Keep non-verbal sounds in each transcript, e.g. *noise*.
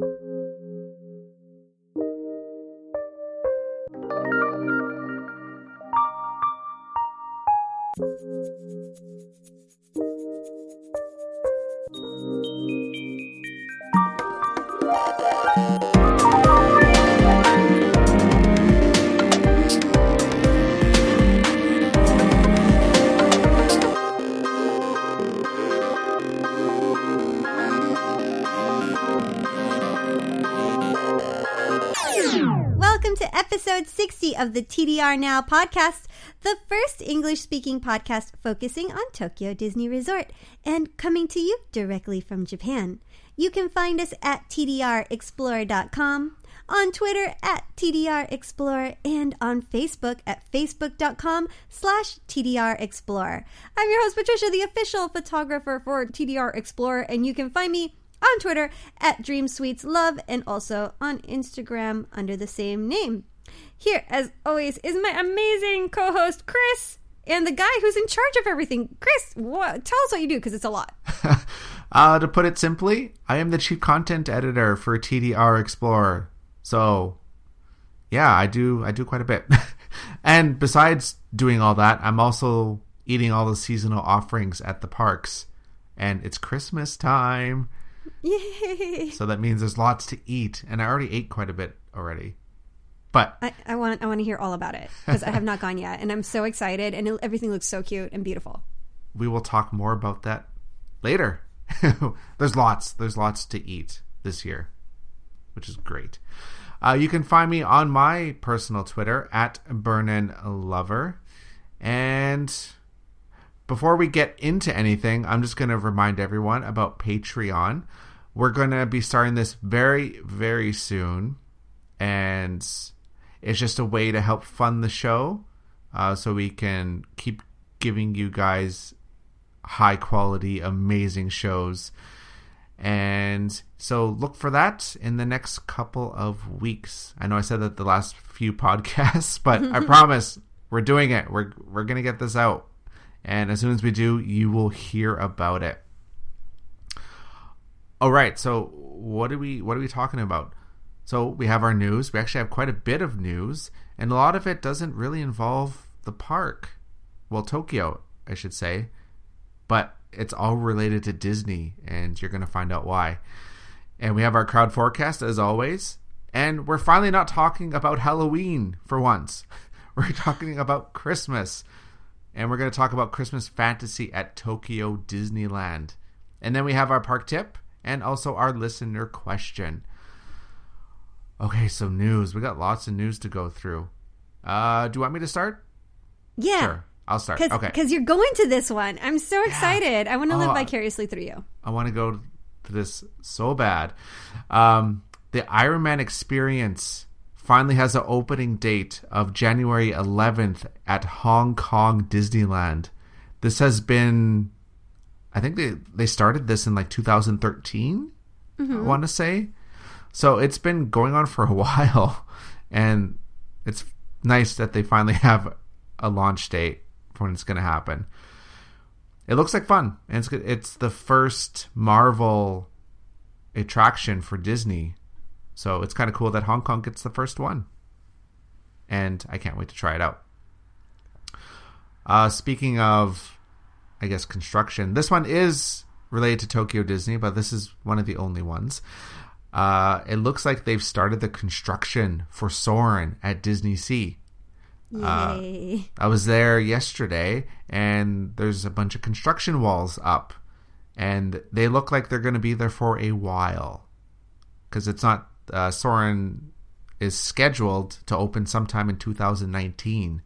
Welcome to episode 60 of the TDR Now podcast, the first English speaking podcast focusing on Tokyo Disney Resort and coming to you directly from Japan. You can find us at tdrexplorer.com, on Twitter at tdrexplorer, and on Facebook at facebook.com slash tdrexplorer. I'm your host, Patricia, the official photographer for TDR Explorer, and you can find me on Twitter at Dream Sweets Love and also on Instagram under the same name. Here, as always, is my amazing co host, Chris, and the guy who's in charge of everything. Chris, what, tell us what you do because it's a lot. *laughs* uh, to put it simply, I am the chief content editor for TDR Explorer. So, yeah, I do I do quite a bit. *laughs* and besides doing all that, I'm also eating all the seasonal offerings at the parks. And it's Christmas time. Yay! So that means there's lots to eat, and I already ate quite a bit already. But I, I want I want to hear all about it because I have not gone yet, and I'm so excited, and it, everything looks so cute and beautiful. we will talk more about that later. *laughs* there's lots, there's lots to eat this year, which is great. Uh, you can find me on my personal Twitter at Burnin Lover, and before we get into anything, I'm just going to remind everyone about Patreon. We're going to be starting this very, very soon. And it's just a way to help fund the show uh, so we can keep giving you guys high quality, amazing shows. And so look for that in the next couple of weeks. I know I said that the last few *laughs* podcasts, but I *laughs* promise we're doing it. We're we're going to get this out and as soon as we do, you will hear about it. All right, so what are we what are we talking about? So we have our news. We actually have quite a bit of news, and a lot of it doesn't really involve the park. Well, Tokyo, I should say, but it's all related to Disney, and you're going to find out why. And we have our crowd forecast as always, and we're finally not talking about Halloween for once. *laughs* We're talking about Christmas and we're going to talk about Christmas fantasy at Tokyo Disneyland. And then we have our park tip and also our listener question. Okay, so news. We got lots of news to go through. Uh, do you want me to start? Yeah. Sure. I'll start. Cause, okay. Because you're going to this one. I'm so excited. I want to live Oh, vicariously through you. I want to go to this so bad. Um, the Iron Man experience finally has an opening date of January 11th at Hong Kong Disneyland. This has been, I think they, they started this in like 2013, I want to say. So it's been going on for a *laughs* while. And it's nice that they finally *laughs* have a launch date for when it's going to happen. It looks like fun. And it's good. It's the first Marvel attraction for Disney. So it's kind of cool that Hong Kong gets the first one. And I can't wait to try it out. Uh, speaking of, I guess, construction, this one is related to Tokyo Disney, but this is one of the only ones. Uh, it looks like they've started the construction for Soarin' at Disney Sea. Uh, Yay. I was there yesterday, and there's a bunch of construction walls up, and they look like they're going to be there for a while, because it's not. Uh, Soarin' is scheduled to open sometime in 2019,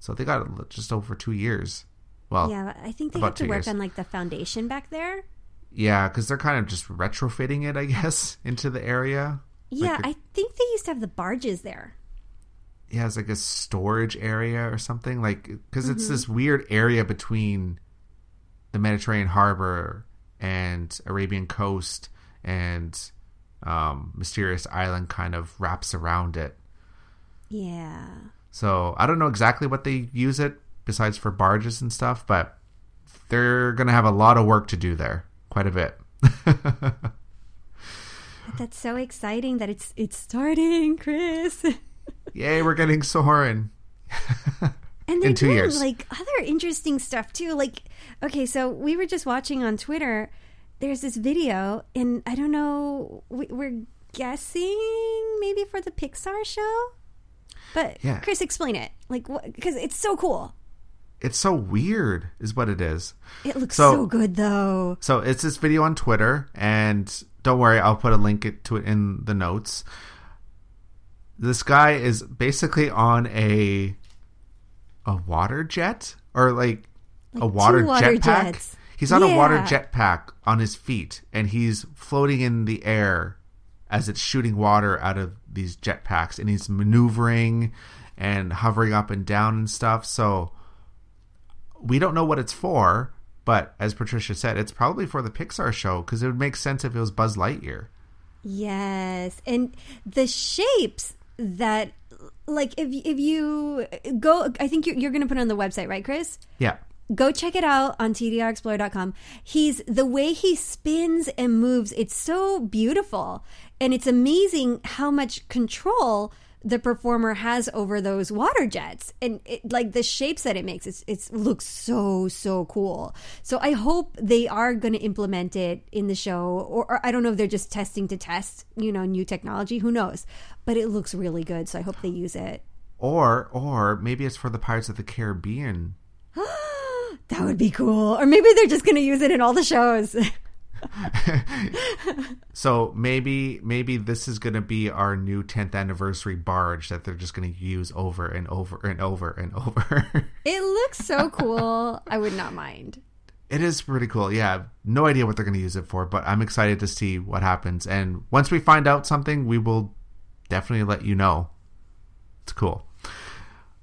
so they got just over two years. Well, yeah, I think they have to work years. on like the foundation back there. Yeah, because they're kind of just retrofitting it, I guess, *laughs* into the area. Yeah, Like a- I think they used to have the barges there. yeah, it's like a storage area or something like because it's this weird area between the Mediterranean harbor and Arabian coast and um, mysterious island kind of wraps around it. Yeah. So I don't know exactly what they use it besides for barges and stuff, but they're gonna have a lot of work to do there, quite a bit. *laughs* That's so exciting that it's it's starting, Chris. *laughs* Yay, we're getting Soarin'. And they're In two doing years. like other interesting stuff too. Like, okay, so we were just watching on Twitter. There's this video, and I don't know. We, we're guessing maybe for the Pixar show, but Yeah. Chris, explain it. Like, because it's so cool. It's so weird, is what it is. It looks So- so, good, though. So it's this video on Twitter, and don't worry, I'll put a link to it in the notes. This guy is basically on a a water jet or like, a water water jetpack. jets. He's on a water Yeah. jetpack on his feet, and he's floating in the air as it's shooting water out of these jetpacks, and he's maneuvering and hovering up and down and stuff. So we don't know what it's for, but as Patricia said, it's probably for the Pixar show because it would make sense if it was Buzz Lightyear. Yes, and the shapes that, like, if if you go, I think you're, you're going to put it on the website, right, Chris? Yeah. go check it out on tdrexplorer.com he's the way he spins and moves it's so beautiful and it's amazing how much control the performer has over those water jets. And it, like the shapes that it makes it's it's looks so so cool. So i hope they are going to implement it in the show or, or i don't know if they're just testing to test you know new technology who knows? But it looks really good so i hope they use it. Or or maybe it's for the Pirates of the Caribbean. *gasps* *gasps* that would be cool. Or maybe they're just going to use it in all the shows *laughs* *laughs* So maybe maybe this is going to be our new 10th anniversary barge that they're just going to use over and over and over and over. *laughs* It looks so cool. I would not mind. it is pretty cool. Yeah, no idea what they're going to use it for, but I'm excited to see what happens. And once we find out something, we will definitely let you know. It's cool.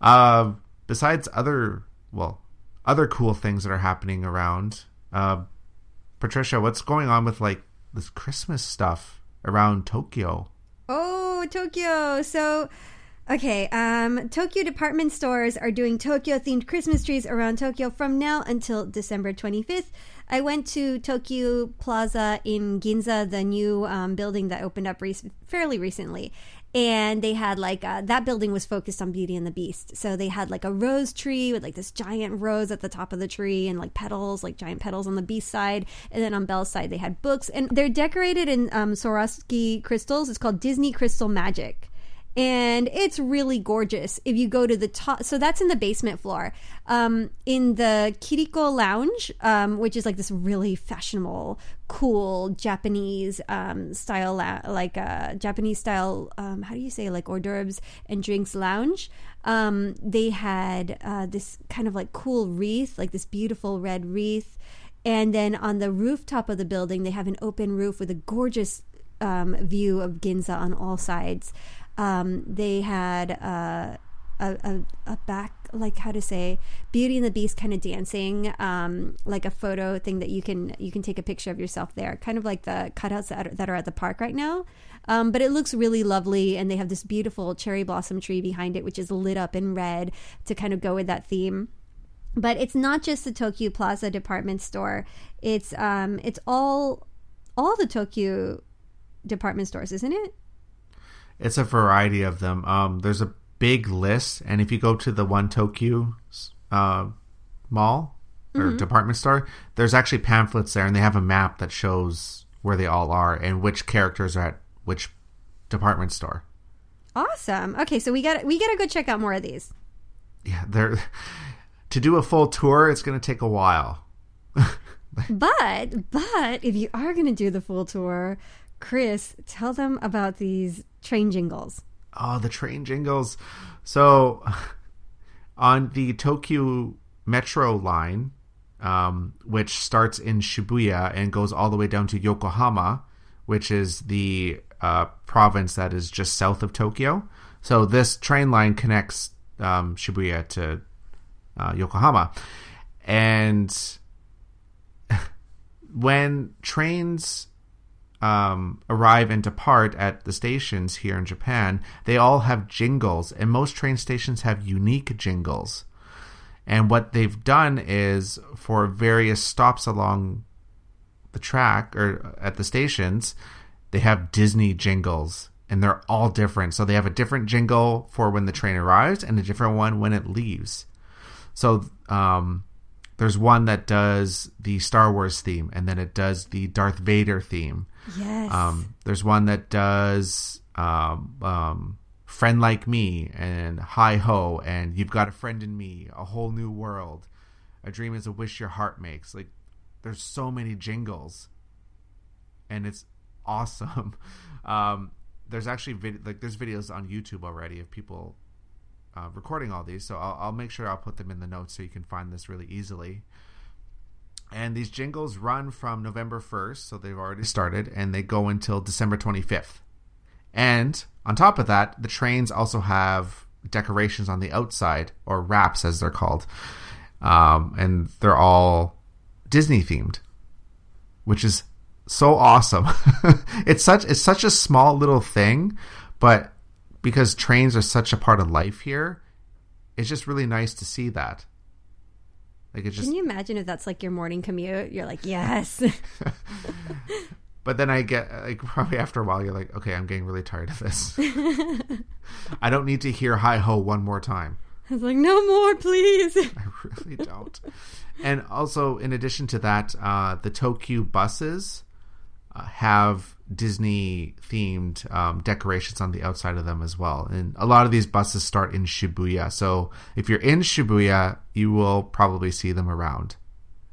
Uh, besides other, well, other cool things that are happening around, uh, Patricia, what's going on with like this Christmas stuff around Tokyo? Oh, Tokyo. So, okay, um, Tokyo department stores are doing Tokyo themed Christmas trees around Tokyo from now until December 25th. I went to Tokyu Plaza in Ginza, the new um, building that opened up rec- fairly recently. And they had like, uh, that building was focused on Beauty and the Beast. So they had like a rose tree with like this giant rose at the top of the tree and like petals, like giant petals on the Beast side. And then on Belle's side, they had books. And they're decorated in um, Swarovski crystals. It's called Disney Crystal Magic and it's really gorgeous if you go to the top so that's in the basement floor. Um, in the kiriko lounge um, which is like this really fashionable cool japanese um, style la- like uh, japanese style um, how do you say like hors d'oeuvres and drinks lounge. Um, they had uh, this kind of like cool wreath like this beautiful red wreath. And then on the rooftop of the building they have an open roof with a gorgeous um, view of Ginza on all sides. Um, they had uh, a, a, a back, like how to say, Beauty and the Beast kind of dancing, um, like a photo thing that you can you can take a picture of yourself there, kind of like the cutouts that are, that are at the park right now. Um, but it looks really lovely, and they have this beautiful cherry blossom tree behind it, which is lit up in red to kind of go with that theme but it's not just the Tokyu Plaza department store. It's um it's all all the Tokyo department stores, isn't it? It's a variety of them. Um, there's a big list, and if you go to the One Tokyo uh, mall or department store, there's actually pamphlets there, and they have a map that shows where they all are and which characters are at which department store. Awesome. Okay, so we got we got to go check out more of these. Yeah, they're *laughs* to do a full tour. It's going to take a while. *laughs* But but if you are going to do the full tour, Chris, tell them about these train jingles. Oh, the train jingles. So, *laughs* on the Tokyo Metro line, um, which starts in Shibuya and goes all the way down to Yokohama, which is the uh, province that is just south of Tokyo. So, this train line connects um, Shibuya to uh, Yokohama. And *laughs* when trains um, arrive and depart at the stations here in Japan, they all have jingles, and most train stations have unique jingles. And what they've done is for various stops along the track or at the stations, they have Disney jingles and they're all different. So they have a different jingle for when the train arrives and a different one when it leaves. So um, there's one that does the Star Wars theme and then it does the Darth Vader theme. Yes. Um, there's one that does um, um, Friend Like Me and Hi Ho and You've Got a Friend in Me, A Whole New World. A Dream is a Wish Your Heart Makes. Like, there's so many jingles and it's awesome. *laughs* Um, there's actually vid- like there's videos on YouTube already of people uh, recording all these, so I'll, I'll make sure I'll put them in the notes so you can find this really easily. And these jingles run from November 1st, so they've already started, and they go until December 25th. And on top of that, the trains also have decorations on the outside, or wraps as they're called. Um, and they're all Disney themed, which is so awesome. *laughs* it's such it's such a small little thing, but because trains are such a part of life here, it's just really nice to see that. Like just Can you imagine if that's like your morning commute? You're like, yes. *laughs* But then I get like probably after a while you're like, okay, I'm getting really tired of this. *laughs* I don't need to hear hi ho one more time. I was like, no more, please. *laughs* I really don't. and also, in addition to that, uh, the Tokyo buses have Disney themed um, decorations on the outside of them as well. And a lot of these buses start in Shibuya. So if you're in Shibuya, you will probably see them around.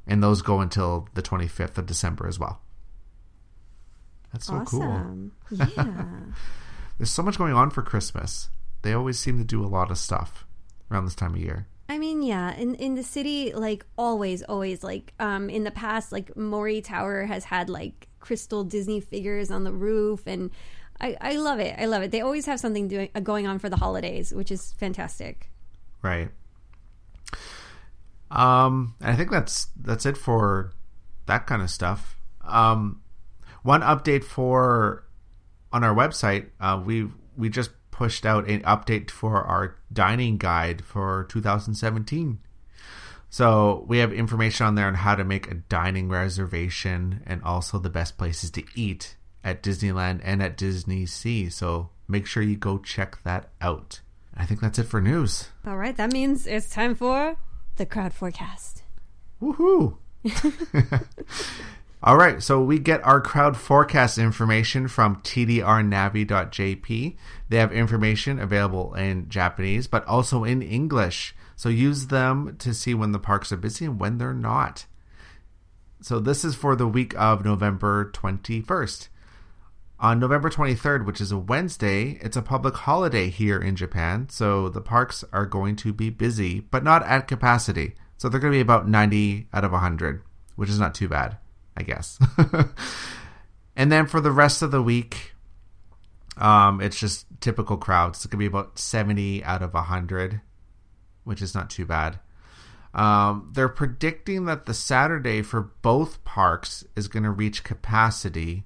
And those go until the 25th of December as well. That's so cool. *laughs* Yeah. There's so much going on for Christmas. They always seem to do a lot of stuff around this time of year. I mean, yeah, in in the city, like always, always, like um, in the past, like Mori Tower has had like crystal Disney figures on the roof, and I, I love it. I love it. They always have something doing uh, going on for the holidays, which is fantastic. Right. Um, and I think that's that's it for that kind of stuff. Um, one update for on our website, uh, we we just pushed out an update for our dining guide for 2017. So we have information on there on how to make a dining reservation and also the best places to eat at Disneyland and at Disney Sea. So make sure you go check that out. I think that's it for news. All right, that means it's time for the crowd forecast. Woohoo! *laughs* All right, so we get our crowd forecast information from tdrnavi.jp. They have information available in Japanese, but also in English. So use them to see when the parks are busy and when they're not. So this is for the week of November 21st. On November 23rd, which is a Wednesday, it's a public holiday here in Japan, so the parks are going to be busy, but not at capacity. So they're going to be about 90 out of 100, which is not too bad. I guess. *laughs* and then for the rest of the week, um, it's just typical crowds. It's gonna be about seventy out of hundred, which is not too bad. Um, they're predicting that the Saturday for both parks is going to reach capacity.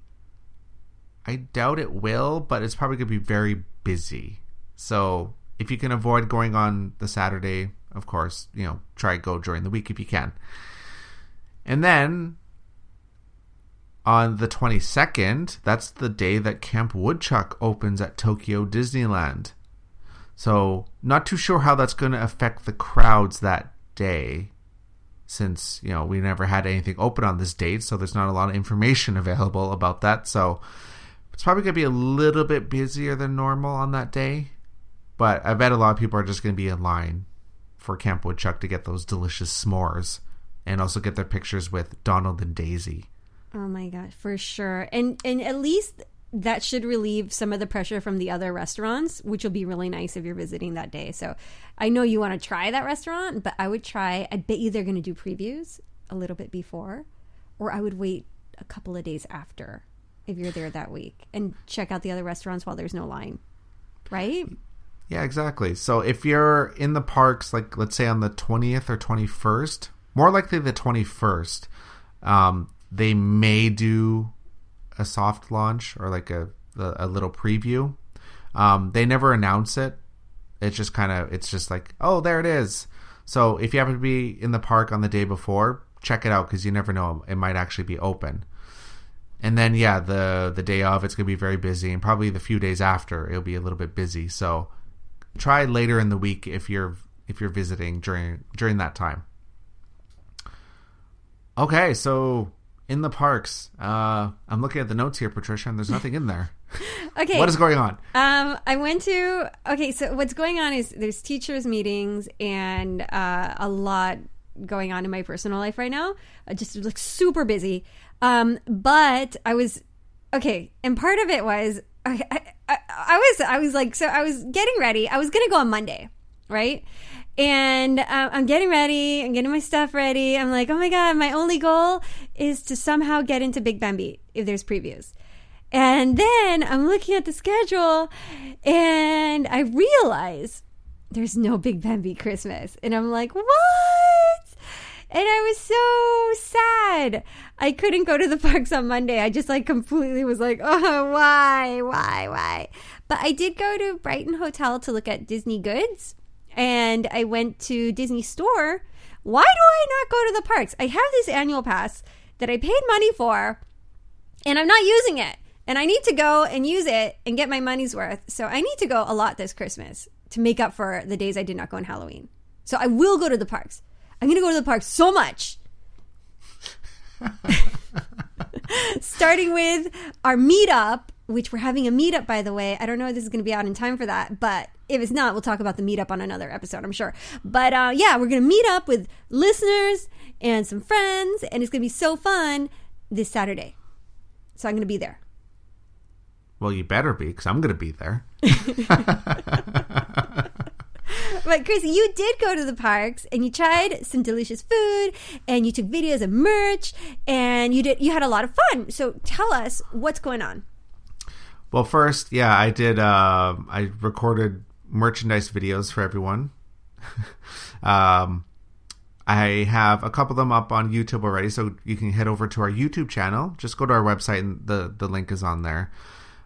I doubt it will, but it's probably going to be very busy. So if you can avoid going on the Saturday, of course, you know, try go during the week if you can. And then on the 22nd, that's the day that Camp Woodchuck opens at Tokyo Disneyland. So, not too sure how that's going to affect the crowds that day since, you know, we never had anything open on this date, so there's not a lot of information *laughs* available about that. So, it's probably going to be a little bit busier than normal on that day. But I bet a lot of people are just going to be in line for Camp Woodchuck to get those delicious s'mores and also get their pictures with Donald and Daisy. Oh my god, for sure. And and at least that should relieve some of the pressure from the other restaurants, which will be really nice if you're visiting that day. So I know you want to try that restaurant, but I would try I bet you they're going to do previews a little bit before or I would wait a couple of days after if you're there that week and check out the other restaurants while there's no line. Right? Yeah, exactly. So if you're in the parks like let's say on the 20th or 21st, more likely the 21st, um, they may do a soft launch or like a a, little preview. Um, they never announce it. It's just kind of it's just like oh there it is. So if you happen to be in the park on the day before, check it out because you never know it might actually be open. and then yeah, the the day of it's gonna be very busy, and probably the few days after it'll be a little bit busy. So try later in the week if you're if you're visiting during during that time. Okay, so in the parks, uh, I'm looking at the notes here, Patricia, and there's nothing in there. *laughs* Okay. What is going on? Um, I went to okay. So what's going on is there's teachers meetings and uh, a lot going on in my personal life right now. I just like super busy. Um, but I was okay, and part of it was I, I, I, I was I was like so I was getting ready. I was gonna go on Monday, right? And uh, I'm getting ready. I'm getting my stuff ready. I'm like, oh my god, my only goal is to somehow get into Big Band Beat if there's previews. And then I'm looking at the schedule and I realize there's no Big Band Beat Christmas. And I'm like, what? And I was so sad. I couldn't go to the *laughs* parks on Monday. I just like completely was like, oh, why, why, why? But I did go to Brighton Hotel to look at Disney goods and I went to Disney Store. Why do I not go to the parks? I have this annual pass that I paid money for and I'm not using it. And I need to go and use it and get my money's worth. So I need to go a lot this Christmas to make up for the days I did not go on Halloween. So I will go to the parks. I'm going to go to the parks so much. *laughs* Starting with our meetup, which we're having a meetup, by the way. I don't know if this is going to be out in time for that, but if it's not, we'll talk about the meetup on another episode, I'm sure. But uh, yeah, we're going to meet up with listeners and some friends, and it's going to be so fun this Saturday. So I'm going to be there. Well, you better be, because I'm going to be there. *laughs* But Chris, you did go to the parks and you tried some delicious food and you took videos of merch and you did you had a lot of fun. So tell us what's going on. Well, first, yeah, I did. Uh, I recorded merchandise videos for everyone. *laughs* um, I have a couple of them up on YouTube already, so you can head over to our YouTube channel. Just go to our website, and the the link is on there.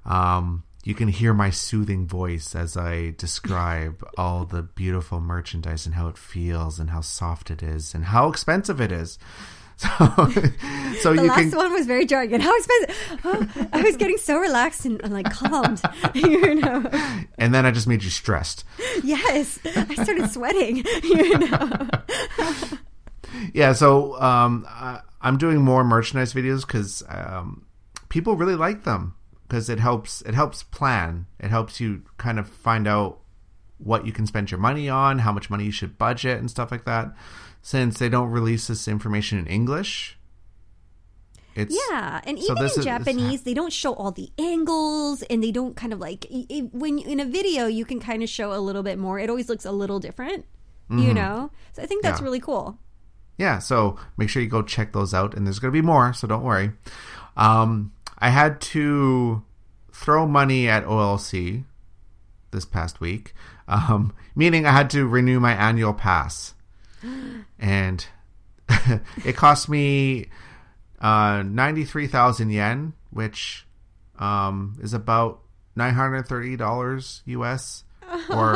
Um, you can hear my soothing voice as I describe *laughs* all the beautiful merchandise and how it feels and how soft it is and how expensive it is. So, *laughs* so The you last can one was very jargon. How expensive! Oh, I was getting so relaxed and, and like calmed. *laughs* you know, and then I just made you stressed. yes, I started sweating. *laughs* You know, Yeah, so um, I, I'm doing more merchandise videos because um, people really like them because it helps. It helps plan. It helps you kind of find out what you can spend your money on, how much money you should budget, and stuff like that. Since they don't release this information in English, it's yeah, and So even this in is- Japanese, they don't show all the angles, and they don't kind of like i- i- when in a video you can kind of show a little bit more. It always looks a little different, you know. So I think that's Mm-hmm. Yeah. really cool. yeah so make sure you go check those out and there's going to be more so don't worry um, i had to throw money at olc this past week um, meaning i had to renew my annual pass. *gasps* And *laughs* it cost me uh, 93000 yen which um, is about $930 us *laughs* or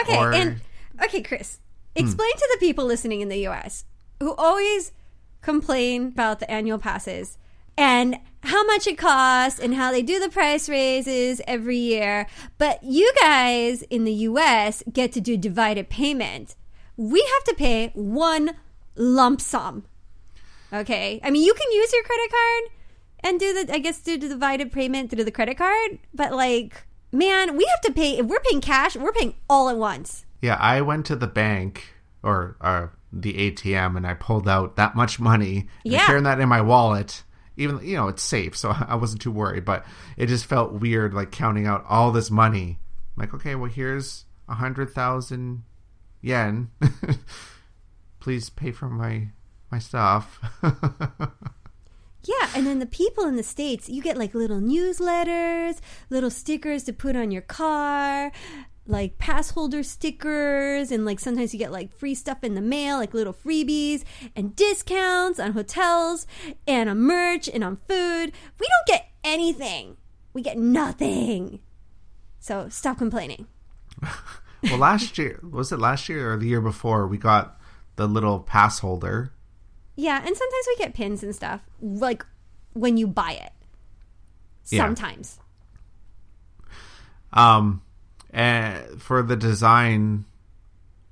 Okay, Or- and okay, Chris, explain to the people listening in the US who always complain about the annual passes and how much it costs and how they do the price raises every year. But you guys in the US get to do divided payment. We have to pay one lump sum. Okay. I mean, you can use your credit card and do the, I guess, do the divided payment through the credit card. But like, man, we have to pay, if we're paying cash, we're paying all at once. Yeah, I went to the bank or uh, the ATM and I pulled out that much money. And Yeah. Carrying that in my wallet, even you know it's safe, so *laughs* I wasn't too worried. But it just felt weird, like counting out all this money. like, okay, well here's a hundred thousand yen. *laughs* Please pay for my my stuff. *laughs* Yeah, and then the people in the States, you get like little newsletters, little stickers to put on your car, like pass holder stickers, and like sometimes you get like free stuff in the mail, like little freebies and discounts on hotels and on merch and on food. We don't get anything. We get nothing. So stop complaining. *laughs* well, last year was it last year or the year before? We got the little pass holder. Yeah, and sometimes we get pins and stuff, like when you buy it. Yeah. Sometimes. Um, and for the design,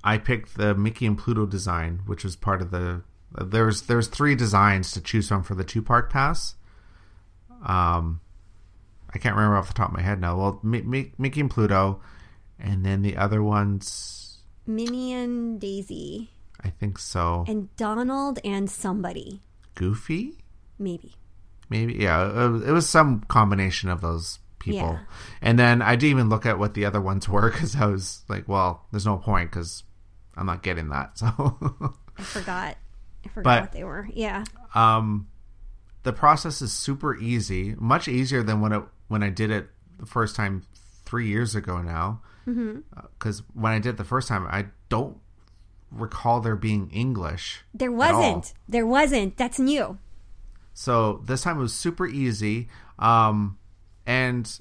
I picked the Mickey and Pluto design, which was part of the. There's there's three designs to choose from for the two park pass. Um, I can't remember off the top of my head now. Well, Mi- Mi- Mickey and Pluto, and then the other ones, Minnie and Daisy I think so. and Donald and somebody. Goofy, Maybe. maybe yeah. It was some combination of those people. Yeah. And then I didn't even look at what the other ones were because I was like, well, there's no point because I'm not getting that. So. I forgot. I forgot But- what they were. Yeah. Um, the process is super easy, much easier than when it when I did it the first time three years ago now. Because when I did the first time, I don't recall there being English. There wasn't. There wasn't. That's new. So this time it was super easy. Um, and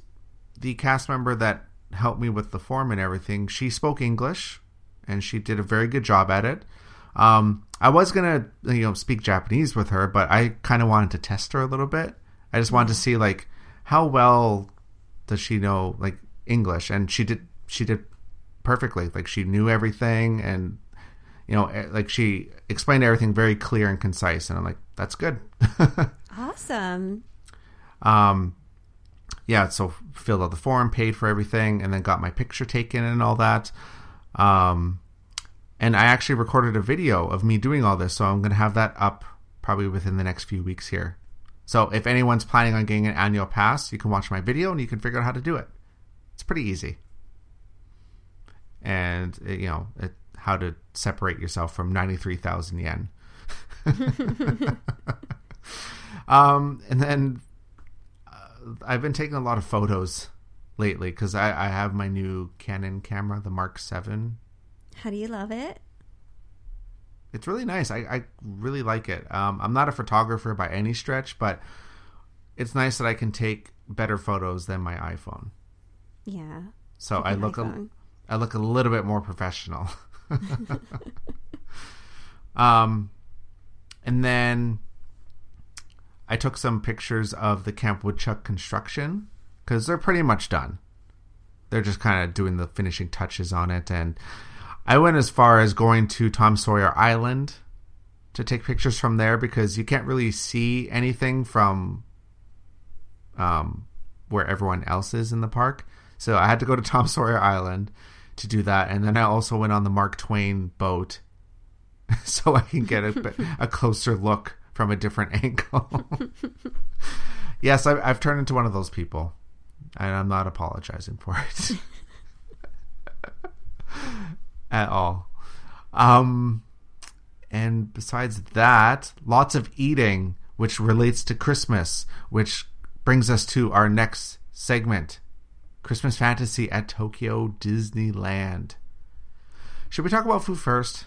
the cast member that helped me with the form and everything, she spoke English, and she did a very good job at it. Um, I was gonna, you know, speak Japanese with her, but I kind of wanted to test her a little bit. I just wanted to see like how well does she know like English, and she did. She did perfectly. Like she knew everything, and you know, eh, like she explained everything very clear and concise. And I'm like, that's good. *laughs* Awesome. um, yeah, so filled out the form, paid for everything, and then got my picture taken and all that. Um, and I actually recorded a video of me doing all this, so I'm going to have that up probably within the next few weeks here. So if anyone's planning on getting an annual pass, you can watch my video and you can figure out how to do it. It's pretty easy. And, uh, you know, it, how to separate yourself from 93,000 yen. *laughs* *laughs* um, and then I've been taking a lot of photos lately because I, I have my new Canon camera, the Mark 7 How do you love it? it's really nice. I, I really like it. Um, I'm not a photographer by any stretch, but it's nice that I can take better photos than my iPhone. Yeah. So I look a. I look a little bit more professional. *laughs* *laughs* um, and then I took some pictures of the Camp Woodchuck construction because they're pretty much done. They're just kind of doing the finishing touches on it, and I went as far as going to Tom Sawyer Island to take pictures from there because you can't really see anything from um, where everyone else is in the park. So I had to go to *laughs* Tom Sawyer Island to do that, and then I also went on the Mark Twain boat *laughs* so I can get a, a closer look from a different *laughs* angle. yes, I, I've turned into one of those people, and I'm not apologizing for it *laughs* at all. Um, and besides that, lots of eating, which relates to Christmas, which brings us to our next segment Christmas fantasy at Tokyo Disneyland. Should we talk about food first?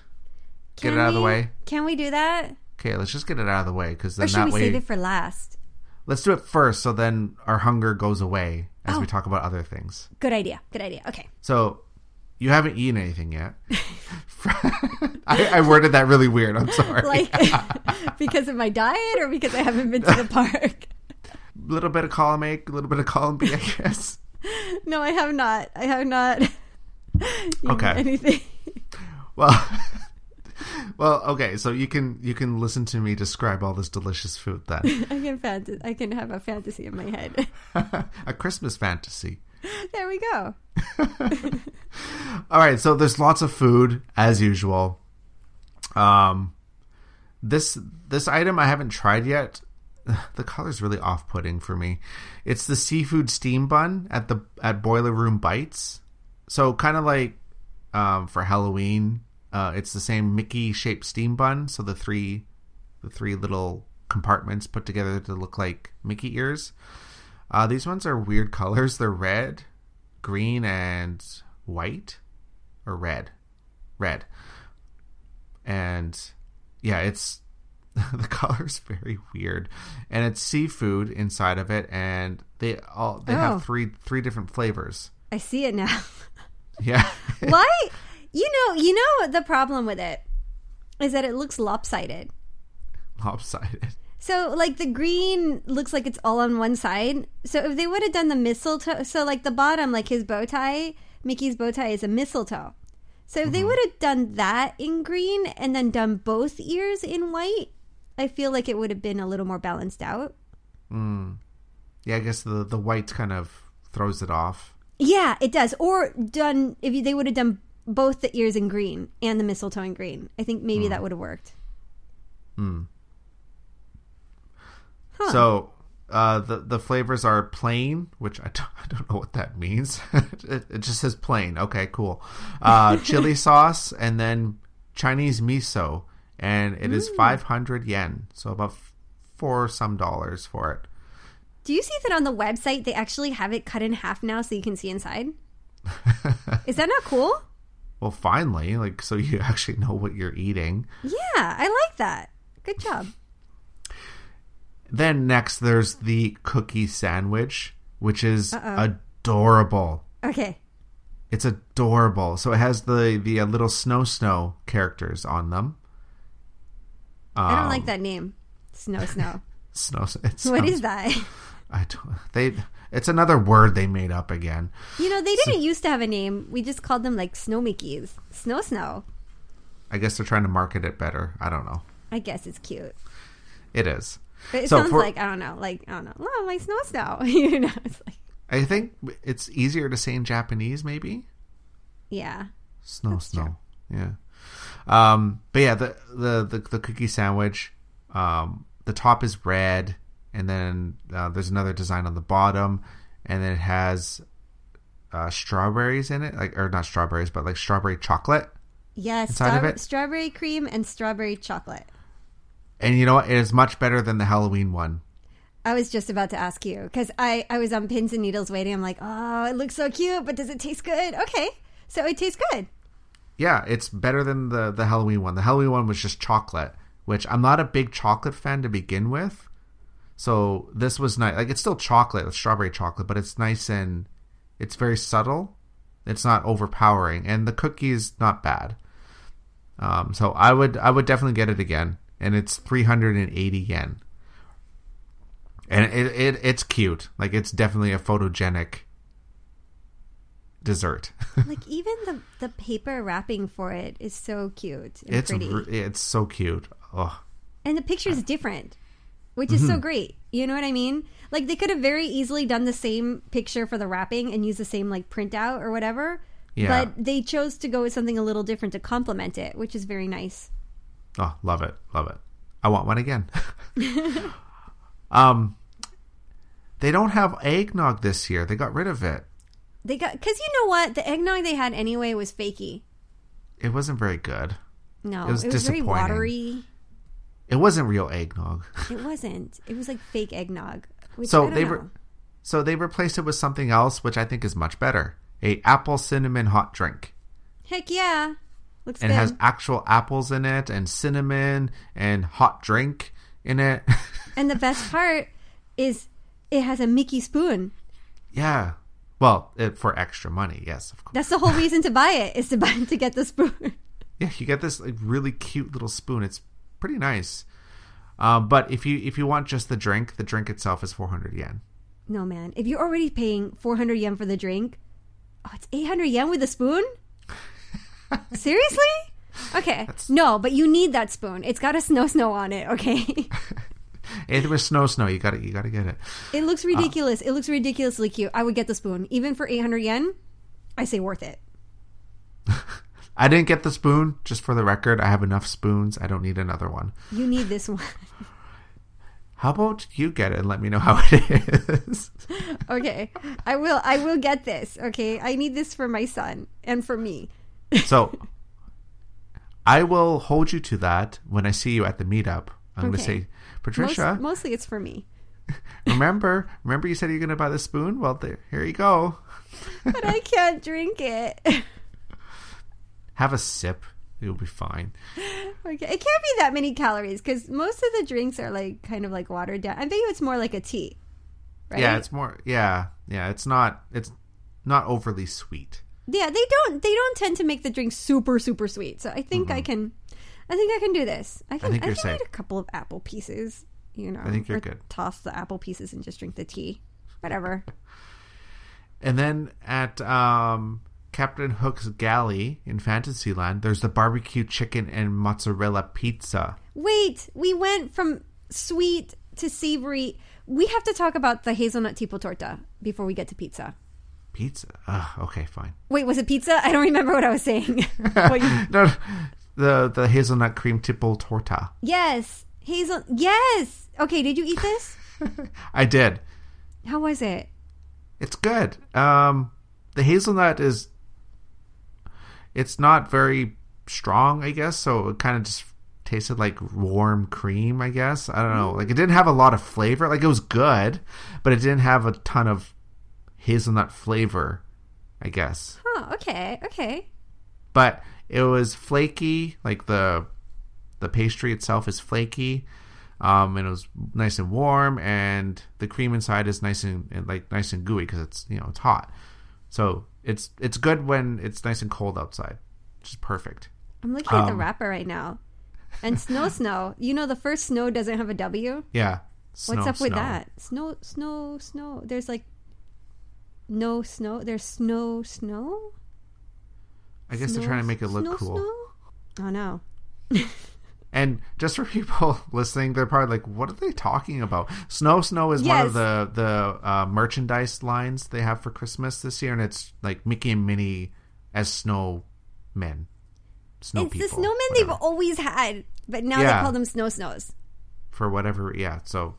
Get it out of the way. Can we do that? Okay, let's just get it out of the way because then Or should that we way save it for last? let's do it first, so then our hunger goes away as Oh. we talk about other things. Good idea. Good idea. Okay. So you haven't eaten anything yet. *laughs* I, I worded that really weird. I'm sorry. Like *laughs* because of my diet or because I haven't been to the park? A *laughs* little bit of column A, a little bit of column B, I guess. No, I have not. I have not eaten Okay. anything. Well, well, okay. So you can you can listen to me describe all this delicious food then. *laughs* I can fant- I can have a fantasy in my head. *laughs* a Christmas fantasy. there we go. *laughs* All right, so there's lots of food as usual. Um, this this item I haven't tried yet. *sighs* The color's really off-putting for me. It's the seafood steam bun at the at Boiler Room Bites. So kind of like um, for Halloween, uh, it's the same Mickey-shaped steam bun. So the three the three little compartments put together to look like Mickey ears. Uh, these ones are weird *laughs* colors. They're red, green, and white, or red, red. And yeah, it's *laughs* the color's very weird, and it's seafood inside of it, and they all they Oh. have three three different flavors. I see it now. *laughs* Yeah, Why? You know, you know the problem with it is that it looks lopsided. lopsided. So like the green looks like it's all on one side. So if they would have done the mistletoe, so like the bottom, like his bow tie, Mickey's bow tie is a mistletoe. So if they mm-hmm. would have done that in green and then done both ears in white, I feel like it would have been a little more balanced out. Mm. Yeah, I guess the the white kind of throws it off. Yeah, it does. Or done if they would have done both the ears in green and the mistletoe in green. I think maybe that would have worked. Huh. So uh, the the flavors are plain, which I don't, I don't know what that means. *laughs* it, it just says plain. Okay, cool. Uh, *laughs* chili sauce and then Chinese miso, and it is five hundred yen, so about four some dollars for it. Do you see that on the website they actually have it cut in half now so you can see inside? *laughs* Is that not cool? Well, finally, like so you *laughs* actually know what you're eating. Yeah, I like that. Good job. Then next, there's the cookie sandwich, which is Uh-oh. adorable. Okay. It's adorable. So it has the the uh, little snow snow characters on them. I don't Um, like that name. Snow Snow. *laughs* Snow. It what is that? *laughs* I don't. They. It's another word they made up again. You know, they didn't used to have a name. We just called them like Snow Mickeys. Snow Snow. I guess they're trying to market it better. I don't know. I guess it's cute. It is. But it So sounds for- like, I don't know, like, I don't know. Oh, my Snow Snow. *laughs* you know, it's like, I think it's easier to say in Japanese, maybe. yeah. Snow, snow. Yeah. Um, but yeah, the, the the the cookie sandwich. Um, the top is red, and then uh, there's another design on the bottom, and then it has uh, strawberries in it, like or not strawberries, but like strawberry chocolate. Yes, star- it? strawberry cream and strawberry chocolate. And you know what? It is much better than the Halloween one. I was just about to ask you because I, I was on pins and needles waiting. I'm like, oh, it looks so cute, but does it taste good? Okay, so it tastes good. Yeah, it's better than the the Halloween one. The Halloween one was just chocolate, which I'm not a big chocolate fan to begin with. So this was nice. Like it's still chocolate, it's strawberry chocolate, but it's nice and it's very subtle. It's not overpowering, and the cookie is not bad. Um, so I would I would definitely get it again, and it's 380 yen. And it, it it's cute. Like it's definitely a photogenic dessert. *laughs* Like even the the paper wrapping for it is so cute and it's pretty, re- it's so cute. Oh. and the picture is different, which is so great. You know what I mean? Like they could have very easily done the same picture for the wrapping and use the same like printout or whatever. Yeah. But they chose to go with something a little different to complement it, which is very nice. Oh, love it, love it. I want one again. *laughs* um, they don't have eggnog this year. They got rid of it. They got because you know what the eggnog they had anyway was fakey. It wasn't very good. No, It was very disappointing. watery. It wasn't real eggnog. It wasn't. It was like fake eggnog. So they were, so they replaced it with something else, which I think is much better. A apple cinnamon hot drink. Heck yeah, looks And good. it has actual apples in it and cinnamon and hot drink in it. *laughs* and the best part is it has a Mickey spoon. yeah. Well, it, for extra money, yes, of course. That's the whole reason to buy it is to buy to get the spoon. Yeah, you get this like really cute little spoon. It's pretty nice. Um, but if you if you want just the drink, the drink itself is 400 yen. no man, if you're already paying 400 yen for the drink, oh, it's 800 yen with a spoon. *laughs* Seriously? Okay. No, but you need that spoon. It's got a snow snow on it. Okay. *laughs* It was snow snow. You got it. You got to get it. it looks ridiculous. It looks ridiculously cute. I would get the spoon even for 800 yen. I say worth it. *laughs* I didn't get the spoon. Just for the record, I have enough spoons. I don't need another one. You need this one. How about you get it and let me know how it is? *laughs* okay. I will I will get this. Okay. I need this for my son and for me. so I will hold you to that when I see you at the meetup. I'm going to say, Patricia, Most, mostly it's for me. *laughs* remember, remember you said you're going to buy the spoon? Well, there, here you go. *laughs* But I can't drink it. Have a sip. You'll be fine. Okay, it can't be that many calories because most of the drinks are like kind of like watered down. I bet you it's more like a tea, right? Yeah, it's more. Yeah, yeah. It's not. It's not overly sweet. yeah. They don't they don't tend to make the drink super super sweet. So I think I can, I think I can do this. I can. I, think you're can safe. eat a couple of apple pieces. you know. I think you're good. Toss the apple pieces and just drink the tea. Whatever. *laughs* And then at um, Captain Hook's galley in Fantasyland, there's the barbecue chicken and mozzarella pizza. Wait, we went from sweet to savory. We have to talk about the hazelnut tipo torta before we get to pizza. Pizza? Ugh, okay, fine. Wait, was it pizza? I don't remember what I was saying. *laughs* What you- *laughs* No, the the hazelnut cream tipo torta. yes, hazel. Yes. Okay, did you eat this? *laughs* I did. How was it? It's good. Um, the hazelnut is. It's not very strong, I guess. So it kind of just tasted like warm cream. I guess I don't know. Like it didn't have a lot of flavor. Like it was good, but it didn't have a ton of hazelnut flavor. I guess, Oh, okay, okay. but it was flaky. Like the the pastry itself is flaky. Um, and it was nice and warm, and the cream inside is nice and, and like nice and gooey because it's you know it's hot. So it's it's good when it's nice and cold outside, which is perfect. I'm looking at the Um, wrapper right now. And snow, *laughs* snow. You know the first snow doesn't have a W. Yeah. What's Snow, up with that? Snow, snow, snow. There's like no snow. There's snow, snow. I guess Snow, they're trying to make it look snow, cool. Snow? Oh no. *laughs* And just for *laughs* people listening, they're probably like, "What are they talking about?" Snow, snow is one of the the uh, merchandise lines they have for Christmas this year, and it's like Mickey and Minnie as snow men, snow it's people. the snowmen they've always had, but now Yeah. they call them snow snows. for whatever yeah so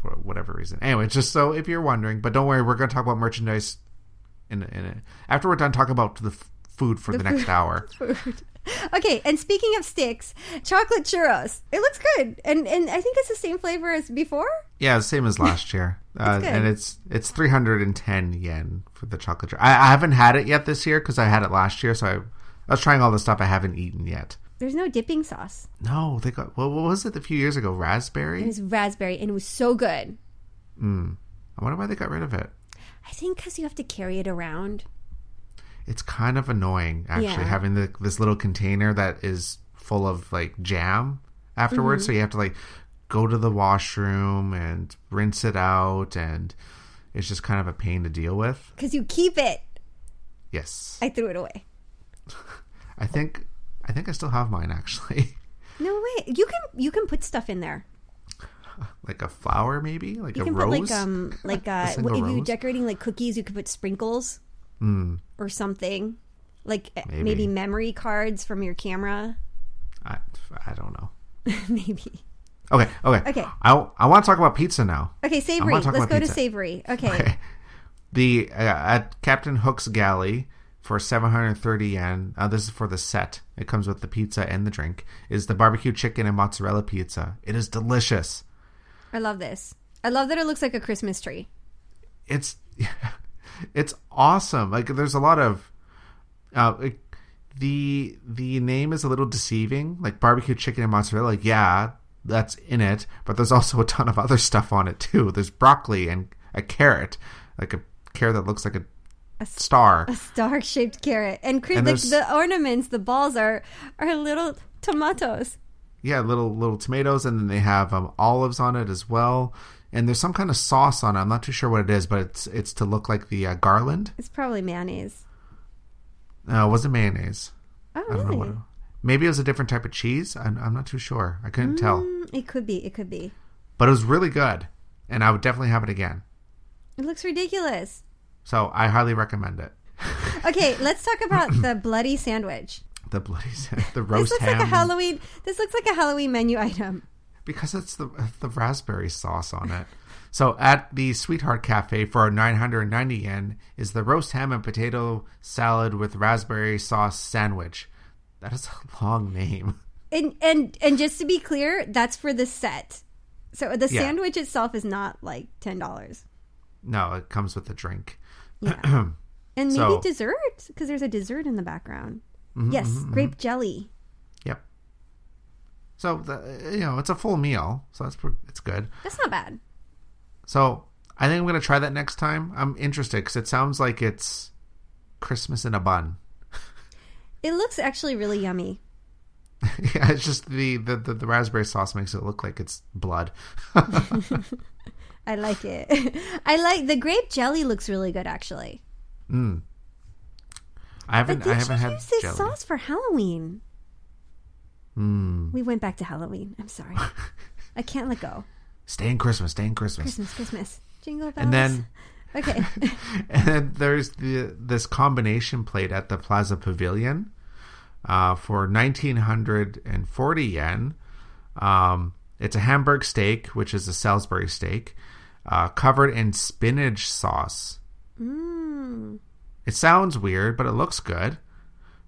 for whatever reason anyway just so if you're wondering but don't worry we're going to talk about merchandise in, in it after we're done talking about the f- food for the, next hour *laughs* Food. *laughs* Okay, and speaking of sticks, chocolate churros. It looks good, and and I think it's the same flavor as before. yeah same as last year *laughs* uh, good. and it's it's 310 yen for the chocolate churro. I, I haven't had it yet this year because i had it last year so I, I was trying all the stuff i haven't eaten yet There's no dipping sauce. no they got what, what was it a few years ago Raspberry. It was raspberry, and it was so good. i wonder why they got rid of it I think because you have to carry it around. It's kind of annoying actually Yeah. having the, this little container that is full of like jam afterwards Mm-hmm. so you have to like go to the washroom and rinse it out and it's just kind of a pain to deal with Because you keep it. yes I threw it away. *laughs* i think i think i still have mine actually *laughs* No way. You can you can put stuff in there. like a flower maybe like You a can rose put like um like *laughs* uh single if you're decorating like cookies, you could put sprinkles Mm, or something. Like uh, Maybe. maybe memory cards from your camera. I, I don't know *laughs* maybe. okay okay Okay. i, I want to talk about pizza now Okay, savory. Let's go to savory. *laughs* Okay. Okay. The uh, at Captain Hook's galley for 730 yen. Uh, this is for the set. It comes with the pizza and the drink. Is the barbecue chicken and mozzarella pizza. It is delicious. I love this. I love that it looks like a Christmas tree. It's *laughs* it's awesome. Like there's a lot of uh, it, the the name is a little deceiving. Like barbecue chicken and mozzarella. Like, yeah, that's in it, but there's also a ton of other stuff on it too. There's broccoli and a carrot, like a carrot that looks like a star. A star shaped carrot. And, Chris, And the, the ornaments, the balls are are little tomatoes. yeah, little little tomatoes, and then they have um, olives on it as well. And there's some kind of sauce on it. I'm not too sure what it is, but it's it's to look like the uh, garland. It's probably mayonnaise. No, it wasn't mayonnaise. Oh, I don't know really? what. It, maybe it was a different type of cheese. I'm, I'm not too sure. I couldn't tell, Mm, it could be. It could be. but it was really good, and I would definitely have it again. It looks ridiculous. So I highly recommend it. *laughs* Okay, let's talk about *laughs* the bloody sandwich. The bloody the roast This looks ham like a Halloween. This looks like a Halloween menu item. Because it's the the raspberry sauce on it. So at the Sweetheart Cafe for 990 yen is the roast ham and potato salad with raspberry sauce sandwich. That is a long name. And and and just to be clear, that's for the set. So the Yeah. sandwich itself is not like ten dollars. No, it comes with a drink. Yeah. *clears throat* And maybe So- Mm-hmm, dessert because there's a dessert in the background. yes, grape jelly. So the, you know it's a full meal, so that's it's good. That's not bad. So I think I'm gonna try that next time. I'm interested because it sounds like it's Christmas in a bun. *laughs* It looks actually really yummy. *laughs* yeah, it's just the, the, the, the raspberry sauce makes it look like it's blood. *laughs* I like it. I like the grape jelly looks really good actually. Mm. I haven't But did I haven't you had use this jelly. sauce for Halloween? Mm. We went back to Halloween. I'm sorry. *laughs* I can't let go. Stay in Christmas, stay in Christmas. Christmas, Christmas. Jingle bells. And then Okay. *laughs* and then there's the this combination plate at the Plaza Pavilion uh, for 1940 yen. Um, it's a Hamburg steak, which is a Salisbury steak, uh, covered in spinach sauce. mm. It sounds weird, but it looks good.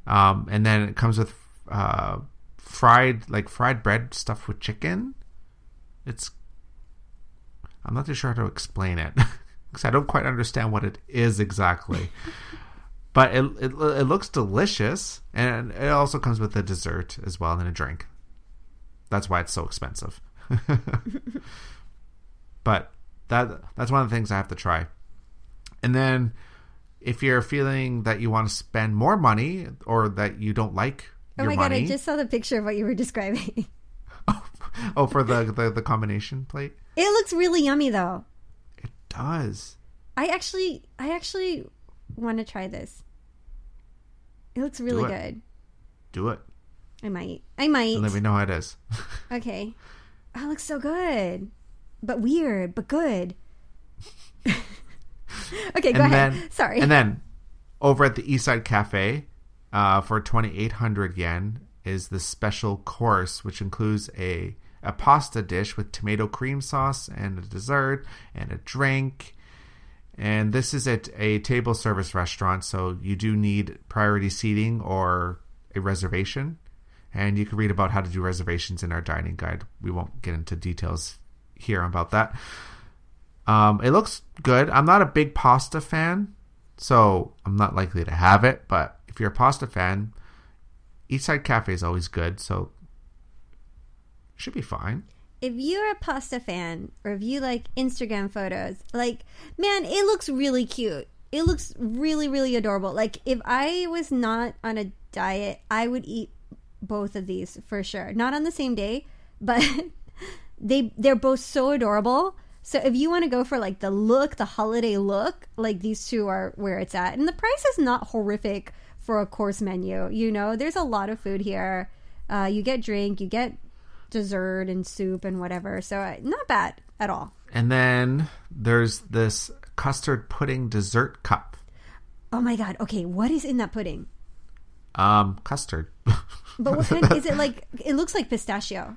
Um, and then it comes with uh, fried, like fried bread stuffed with chicken. It's. I'm not too sure how to explain it *laughs* because I don't quite understand what it is exactly. *laughs* but it, it it looks delicious, and it also comes with a dessert as well and a drink. That's why it's so expensive. *laughs* but that that's one of the things I have to try. And then if you're feeling that you want to spend more money or that you don't like Oh my god, I just saw the picture of what you were describing. *laughs* Oh, oh for the, the the combination plate, It looks really yummy though. it does. I actually I actually want to try this. It looks really it. good. Do it I might. I might. and let me know how it is. *laughs* Okay. Oh, it looks so good. But weird, but good. *laughs* okay, go and ahead. then Sorry. And then over at the Eastside Cafe, uh, for twenty eight hundred yen is the special course, which includes a a pasta dish with tomato cream sauce and a dessert and a drink. And this is at a table service restaurant, so you do need priority seating or a reservation. And you can read about how to do reservations in our dining guide. We won't get into details here about that. Um, it looks good. I'm not a big pasta fan, so I'm not likely to have it. But if you're a pasta fan, Eastside Cafe is always good, so should be fine. if you're a pasta fan or if you like Instagram photos, like, man, it looks really cute. It looks really, really adorable. Like, if I was not on a diet, I would eat both of these for sure. Not on the same day, *laughs* but they they're both so adorable. So if you want to go for like the look, the holiday look, like these two are where it's at. And the price is not horrific for a course menu. You know, there's a lot of food here. Uh, you get drink, you get dessert and soup and whatever. So uh, not bad at all. And then there's this custard pudding dessert cup. Oh my god. Okay, what is in that pudding? Um, custard. *laughs* But what kind is it like? It looks like pistachio.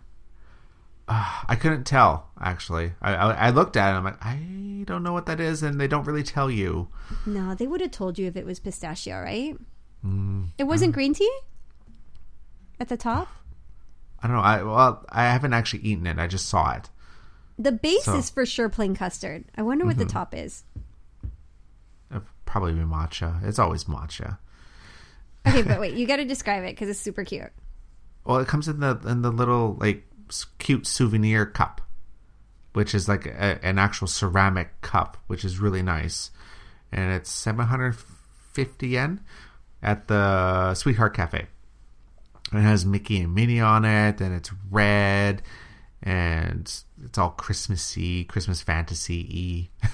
I couldn't tell actually. I, I I looked at it. I'm like, I don't know what that is, and they don't really tell you. No, they would have told you if it was pistachio, right? Mm, It wasn't green tea at the top. *sighs* I don't know. I well, I haven't actually eaten it. I just saw it. The base So- is for sure plain custard. I wonder what the Mm-hmm. top is. It'd probably be matcha. It's always matcha. Okay, but *laughs* wait, you got to describe it because it's super cute. Well, it comes in the in the little like cute souvenir cup, which is like a, an actual ceramic cup, which is really nice, and it's seven hundred fifty yen at the Sweetheart Cafe. It has Mickey and Minnie on it, and it's red, and it's all Christmassy, Christmas fantasy y.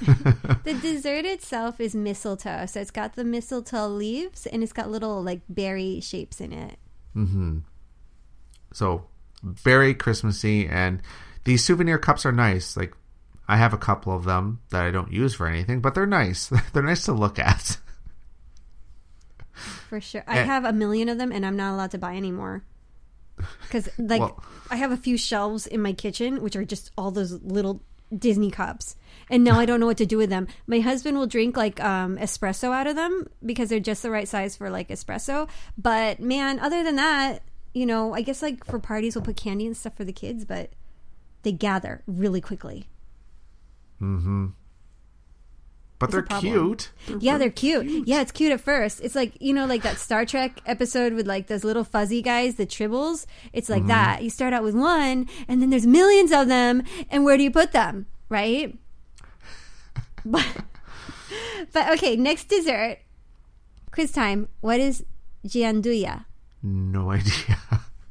*laughs* The dessert itself is mistletoe, so it's got the mistletoe leaves and it's got little like berry shapes in it. hmm So very Christmassy, and these souvenir cups are nice. Like I have a couple of them that I don't use for anything, but they're nice. *laughs* they're nice to look at. For sure. I Eh. have a million of them and I'm not allowed to buy anymore. Cuz like Well- I have a few shelves in my kitchen which are just all those little Disney cups. And now I don't know what to do with them. My husband will drink like um espresso out of them because they're just the right size for like espresso. But man, other than that, you know, I guess like for parties we'll put candy and stuff for the kids, but they gather really quickly. hmm But they're cute. Yeah, they're cute. Yeah, it's cute at first. It's like you know, like that Star Trek episode with like those little fuzzy guys, the tribbles. It's like mm-hmm. that. You start out with one, and then there's millions of them, and where do you put them? Right? *laughs* but, but okay, next dessert. Quiz time. What is gianduja? No *laughs* idea.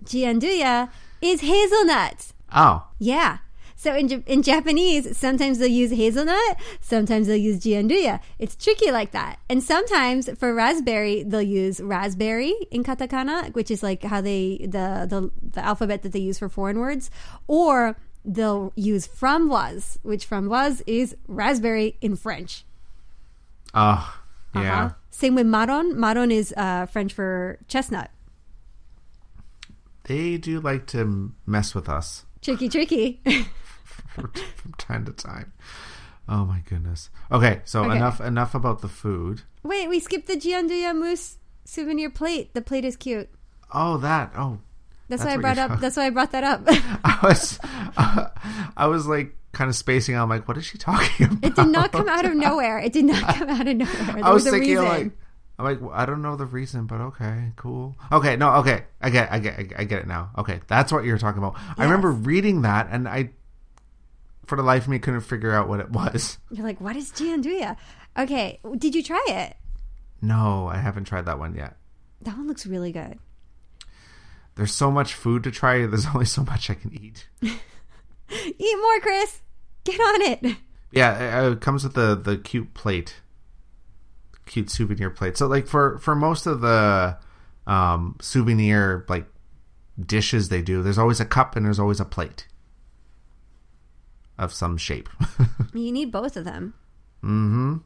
Gianduja is hazelnut. Oh, Yeah. So in, in Japanese, sometimes they'll use hazelnut, sometimes they'll use gianduja. It's tricky like that. And sometimes for raspberry, they'll use raspberry in katakana, which is like how they the the, the alphabet that they use for foreign words, or they'll use framboise, which framboise is raspberry in French. oh, yeah. Uh-huh. Same with marron. Marron is uh, French for chestnut. They do like to mess with us Tricky, tricky. *laughs* from from time to time. Oh my goodness. Okay, so Okay. enough enough about the food. Wait, we skipped the gianduja mousse souvenir plate. The plate is cute. Oh, that. Oh, That's, That's why I brought up. talking- That's why I brought that up. *laughs* I was, I was like kind of spacing out. I'm like, what is she talking about? *laughs* it did not come out of nowhere. It did not come out of nowhere. *laughs* There I was a thinking like, I'm like, well, I don't know the reason, but okay, cool. Okay, no, okay, I get, I get, I get it now. Okay, that's what you're talking about. I remember reading that, and I, for the life of me, couldn't figure out what it *laughs* was. You're like, what is gianduja? Okay, did you try it? No, I haven't tried that one yet. That one looks really good. There's so much food to try. There's *laughs* only so much I can eat. *laughs* Eat more, Chris. Get on it. Yeah, it, it comes with the the cute plate, cute souvenir plate. So like for for most of the um souvenir like dishes they do, there's always a cup and there's always a plate of some shape. *laughs* You need both of them. mm-hmm.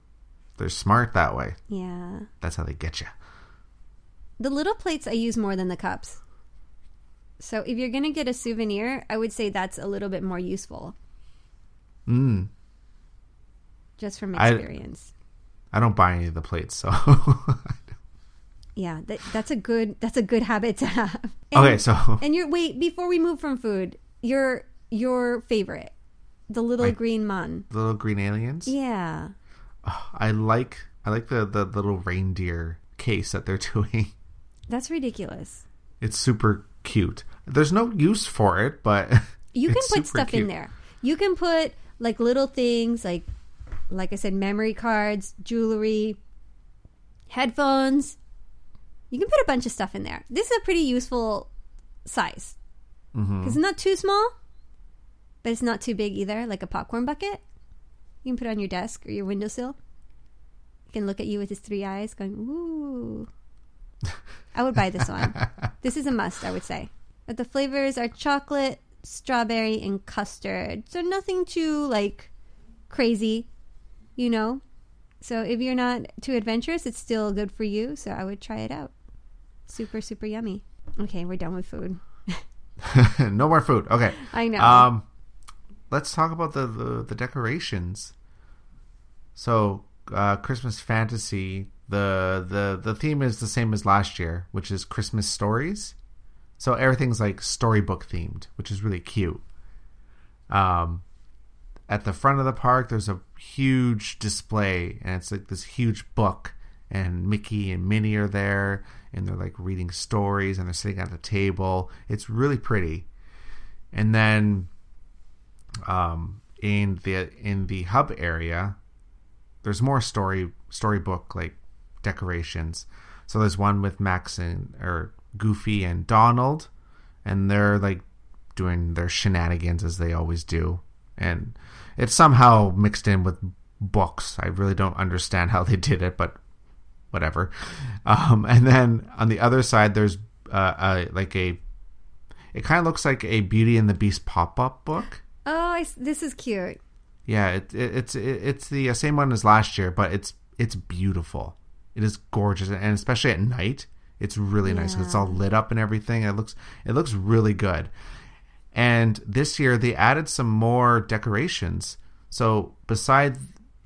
They're smart that way. Yeah. That's how they get you. The little plates I use more than the cups. So if you're going to get a souvenir, I would say that's a little bit more useful, Mm. just from I- experience. I don't buy any of the plates, so *laughs* yeah, that, that's a good that's a good habit to have. And, okay. So And your wait before we move from food, your your favorite, the little green man. the little green aliens. Yeah, I like I like the the little reindeer case that they're *laughs* doing. that's ridiculous. It's super cute. There's no use for it, but *laughs* You can put stuff in there. You can put like little things like like I said memory cards, jewelry, headphones. You can put a bunch of stuff in there. This is a pretty useful size. Mhm. Cuz it's not too small, but it's not too big either, like a popcorn bucket. You can put it on your desk or your windowsill. He can look at you with his three eyes going, "Ooh." I would buy this one. *laughs* This is a must, I would say. But the flavors are chocolate, strawberry, and custard. So nothing too like crazy, you know. So if you're not too adventurous, it's still good for you. So I would try it out. Super, super yummy. Okay, we're done with food. *laughs* no more food. Okay. I know. Um, let's talk about the the, the decorations. So, uh, Christmas fantasy. The the the theme is the same as last year, which is Christmas stories. So everything's like storybook themed, which is really cute. Um, at the front of the park, there's a huge display, and it's like this huge book, and Mickey and Minnie are there, and they're like reading stories, and they're sitting at the table. It's really pretty. And then, um, in the in the hub area, there's more story storybook like decorations. So there's one with Max and or Goofy and Donald, and they're like doing their shenanigans as they always do, and it's somehow mixed in with books. I really don't understand how they did it, but whatever. Um, and then on the other side, there's uh, uh, like a. It kind of looks like a Beauty and the Beast pop up book. Oh, I this is cute. Yeah, it, it, it's it, it's the uh, same one as last year, but it's it's beautiful. It is gorgeous, and especially at night, it's really nice. It's all lit up and everything. It looks it looks really good. And this year they added some more decorations. So beside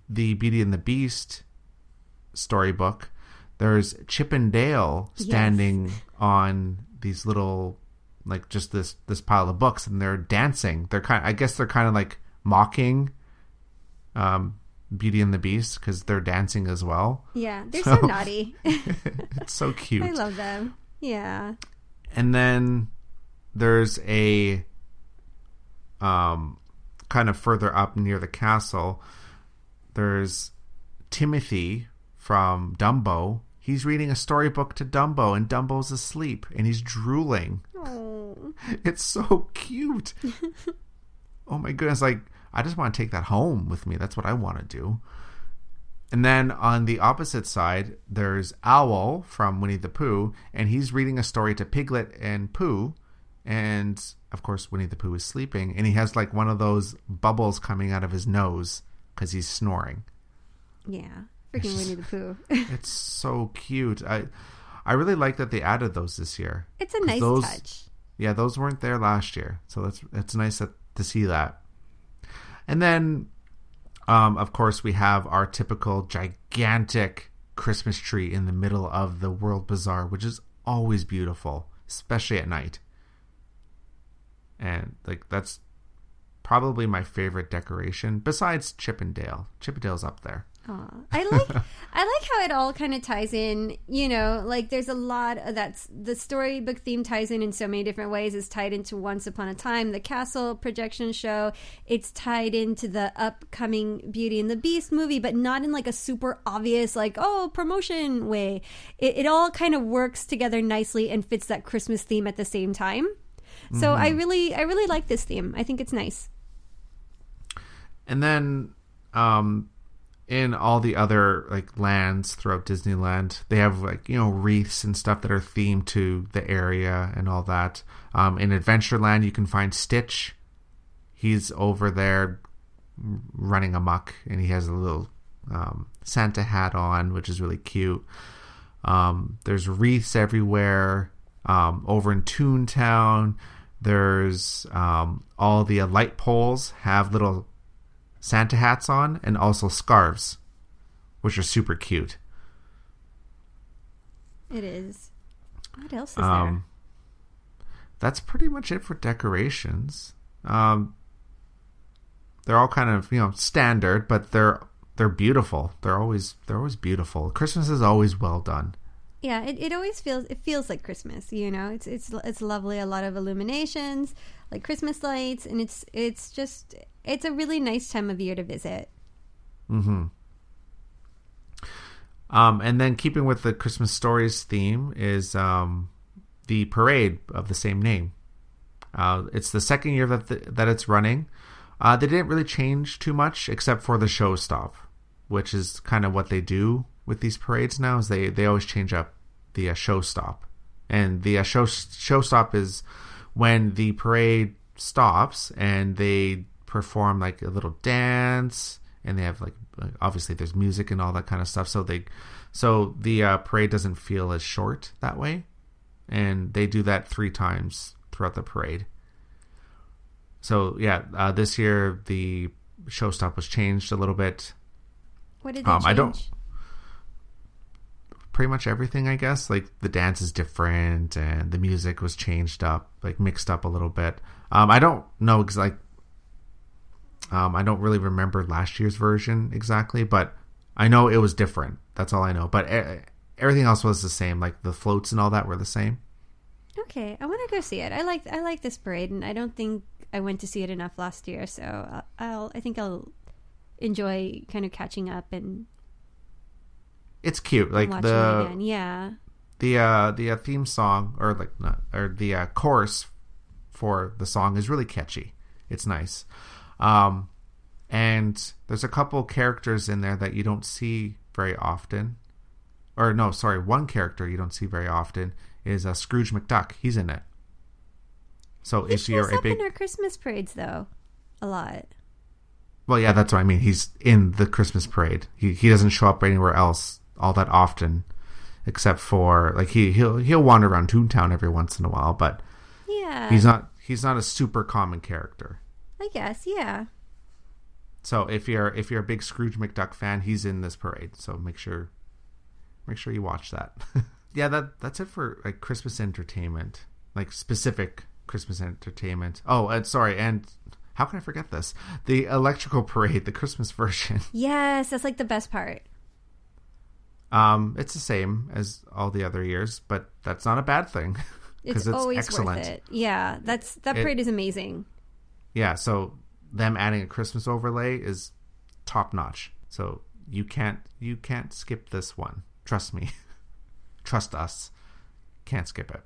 the Beauty and the Beast storybook, there's Chip and Dale standing on these little like just this this pile of books and they're dancing. They're kind I guess they're kind of like mocking um Beauty and the Beast cuz they're dancing as well. Yeah, they're so, So- *laughs* naughty. *laughs* It's so cute. I love them. Yeah. and then there's a um kind of further up near the castle there's timothy from dumbo he's reading a storybook to dumbo and dumbo's asleep and he's drooling Oh. *laughs* it's so cute. *laughs* oh my goodness! Like I just want to take that home with me. That's what I want to do. And then on the opposite side, there's Owl from Winnie the Pooh, and he's reading a story to Piglet and Pooh. And of course, Winnie the Pooh is sleeping, and he has like one of those bubbles coming out of his nose because he's snoring. Yeah, freaking Winnie the Pooh. *laughs* it's so cute. I I really like that they added those this year. It's a nice those, touch. Yeah, those weren't there last year, so that's it's nice that, to see that. And then um, of course, we have our typical gigantic Christmas tree in the middle of the World Bazaar, which is always beautiful, especially at night. And like that's probably my favorite decoration besides Chip 'n' Dale. Chippendale's up there. I like *laughs* I like how it all kind of ties in. You know, like there's a lot of that's the storybook theme ties in in so many different ways. It's tied into Once Upon a Time, the Castle projection show. It's tied into the upcoming Beauty and the Beast movie, but not in like a super obvious like oh promotion way. It, it all kind of works together nicely and fits that Christmas theme at the same time. So mm-hmm. I really I really like this theme. I think it's nice. And then um in all the other like lands throughout Disneyland, they have like you know wreaths and stuff that are themed to the area and all that. Um, in Adventureland, you can find Stitch. He's over there running amok, and he has a little um, Santa hat on, which is really cute. Um, there's wreaths everywhere. Um, over in Toontown, there's um, all the light poles have little Santa hats on, and also scarves, which are super cute. It is. What else is um, there? That's pretty much it for decorations. Um, they're all kind of you know standard, but they're they're beautiful. They're always they're always beautiful. Christmas is always well done. Yeah, it, it always feels it feels like Christmas. You know, it's it's it's lovely. A lot of illuminations, like Christmas lights, and it's it's just it's a really nice time of year to visit. Hmm. Um, and then keeping with the Christmas stories theme is um, the parade of the same name. Uh, it's the second year that the, that it's running. Uh, they didn't really change too much except for the show stop, which is kind of what they do with these parades now. Is they they always change up the uh, show stop, and the uh, show show stop is when the parade stops and they perform like a little dance and they have like obviously there's music and all that kind of stuff so they so the uh, parade doesn't feel as short that way and they do that three times throughout the parade. So yeah uh, this year the show stop was changed a little bit. What did they um, change? i don't pretty much everything i guess. Like the dance is different and the music was changed up like mixed up a little bit. Um, i don't know because like um, I don't really remember last year's version exactly, but I know it was different. That's all I know. But everything else was the same. Like the floats and all that were the same. Okay, I want to go see it. I like I like this parade, and I don't think I went to see it enough last year. So I'll I think I'll enjoy kind of catching up and. It's cute, like the yeah. The uh the uh, theme song or like not or the uh, chorus for the song is really catchy. It's nice. Um, and there's a couple characters in there that you don't see very often. Or no, sorry, one character you don't see very often is uh, Scrooge McDuck. He's in it. So he if you're a big in our Christmas parades though, a lot. Well, yeah, that's what I mean. He's in the Christmas parade. He he doesn't show up anywhere else all that often, except for like he he'll he'll wander around Toontown every once in a while, but yeah, he's not he's not a super common character. I guess, yeah. So if you're if you're a big Scrooge McDuck fan, he's in this parade. So make sure make sure you watch that. *laughs* yeah, that that's it for like Christmas entertainment, like specific Christmas entertainment. Oh, and sorry, and how can I forget this? The electrical parade, the Christmas version. *laughs* Yes, that's like the best part. Um, it's the same as all the other years, but that's not a bad thing *laughs* because it's, it's, always excellent. worth it. Yeah, that's that parade it, is amazing yeah, so them adding a Christmas overlay is top notch. So you can't you can't skip this one. Trust me. *laughs* Trust us. Can't skip it.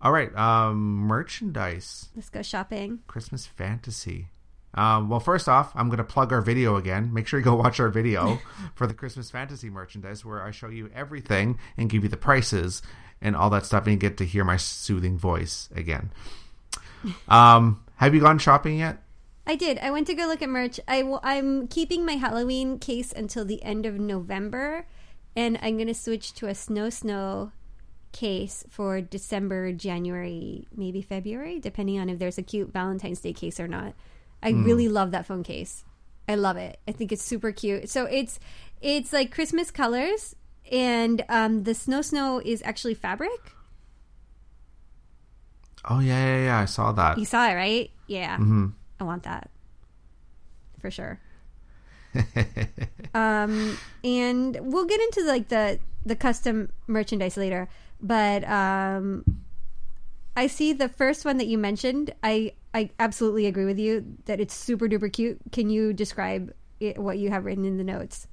All right, um, merchandise. Let's go shopping. Christmas fantasy. Um, well, first off, I'm going to plug our video again. Make sure you go watch our video *laughs* for the Christmas fantasy merchandise, where I show you everything and give you the prices and all that stuff, and you get to hear my soothing voice again. *laughs* Um, have you gone shopping yet? I did. I went to go look at merch. I w- I'm keeping my Halloween case until the end of November, and I'm going to switch to a snow snow case for December, January, maybe February, depending on if there's a cute Valentine's Day case or not. I really love that phone case. I love it. I think it's super cute. So it's it's like Christmas colors, and um, the snow snow is actually fabric. Oh yeah, yeah, yeah. I saw that. You saw it, right? Yeah. hmm I want that for sure. *laughs* um, and we'll get into like the the custom merchandise later. But um, I see the first one that you mentioned. I I absolutely agree with you that it's super duper cute. Can you describe it, what you have written in the notes?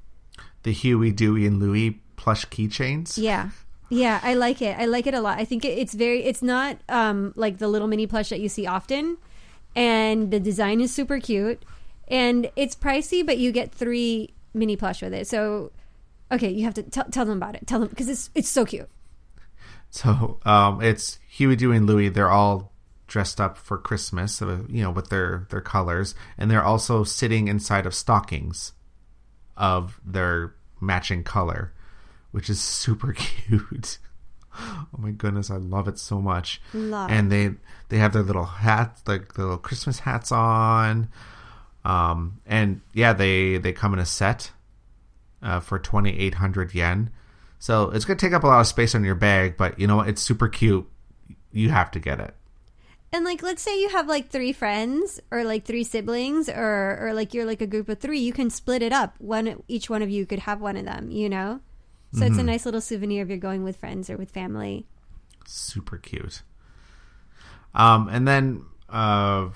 The Huey, Dewey, and Louie plush keychains. Yeah. Yeah, I like it. I like it a lot. I think it, it's very. It's not um, like the little mini plush that you see often, and the design is super cute, and it's pricey, but you get three mini plush with it. So, okay, you have to tell tell them about it. Tell them because it's it's so cute. So um, it's Huey, Dewey, and Louie. They're all dressed up for Christmas, uh, you know, with their their colors, and they're also sitting inside of stockings of their matching color, which is super *laughs* cute. *gasps* Oh my goodness, I love it so much. Love. And they they have their little hats, like the little Christmas hats on. Um, and yeah, they they come in a set uh, for twenty eight hundred yen. So it's gonna take up a lot of space on your bag, but you know what? It's super cute. You have to get it. And like, let's say you have like three friends or like three siblings, or or like you're like a group of three. You can split it up. One each one of you could have one of them. You know, so it's a nice little souvenir if you're going with friends or with family. Super cute. Um, and then uh,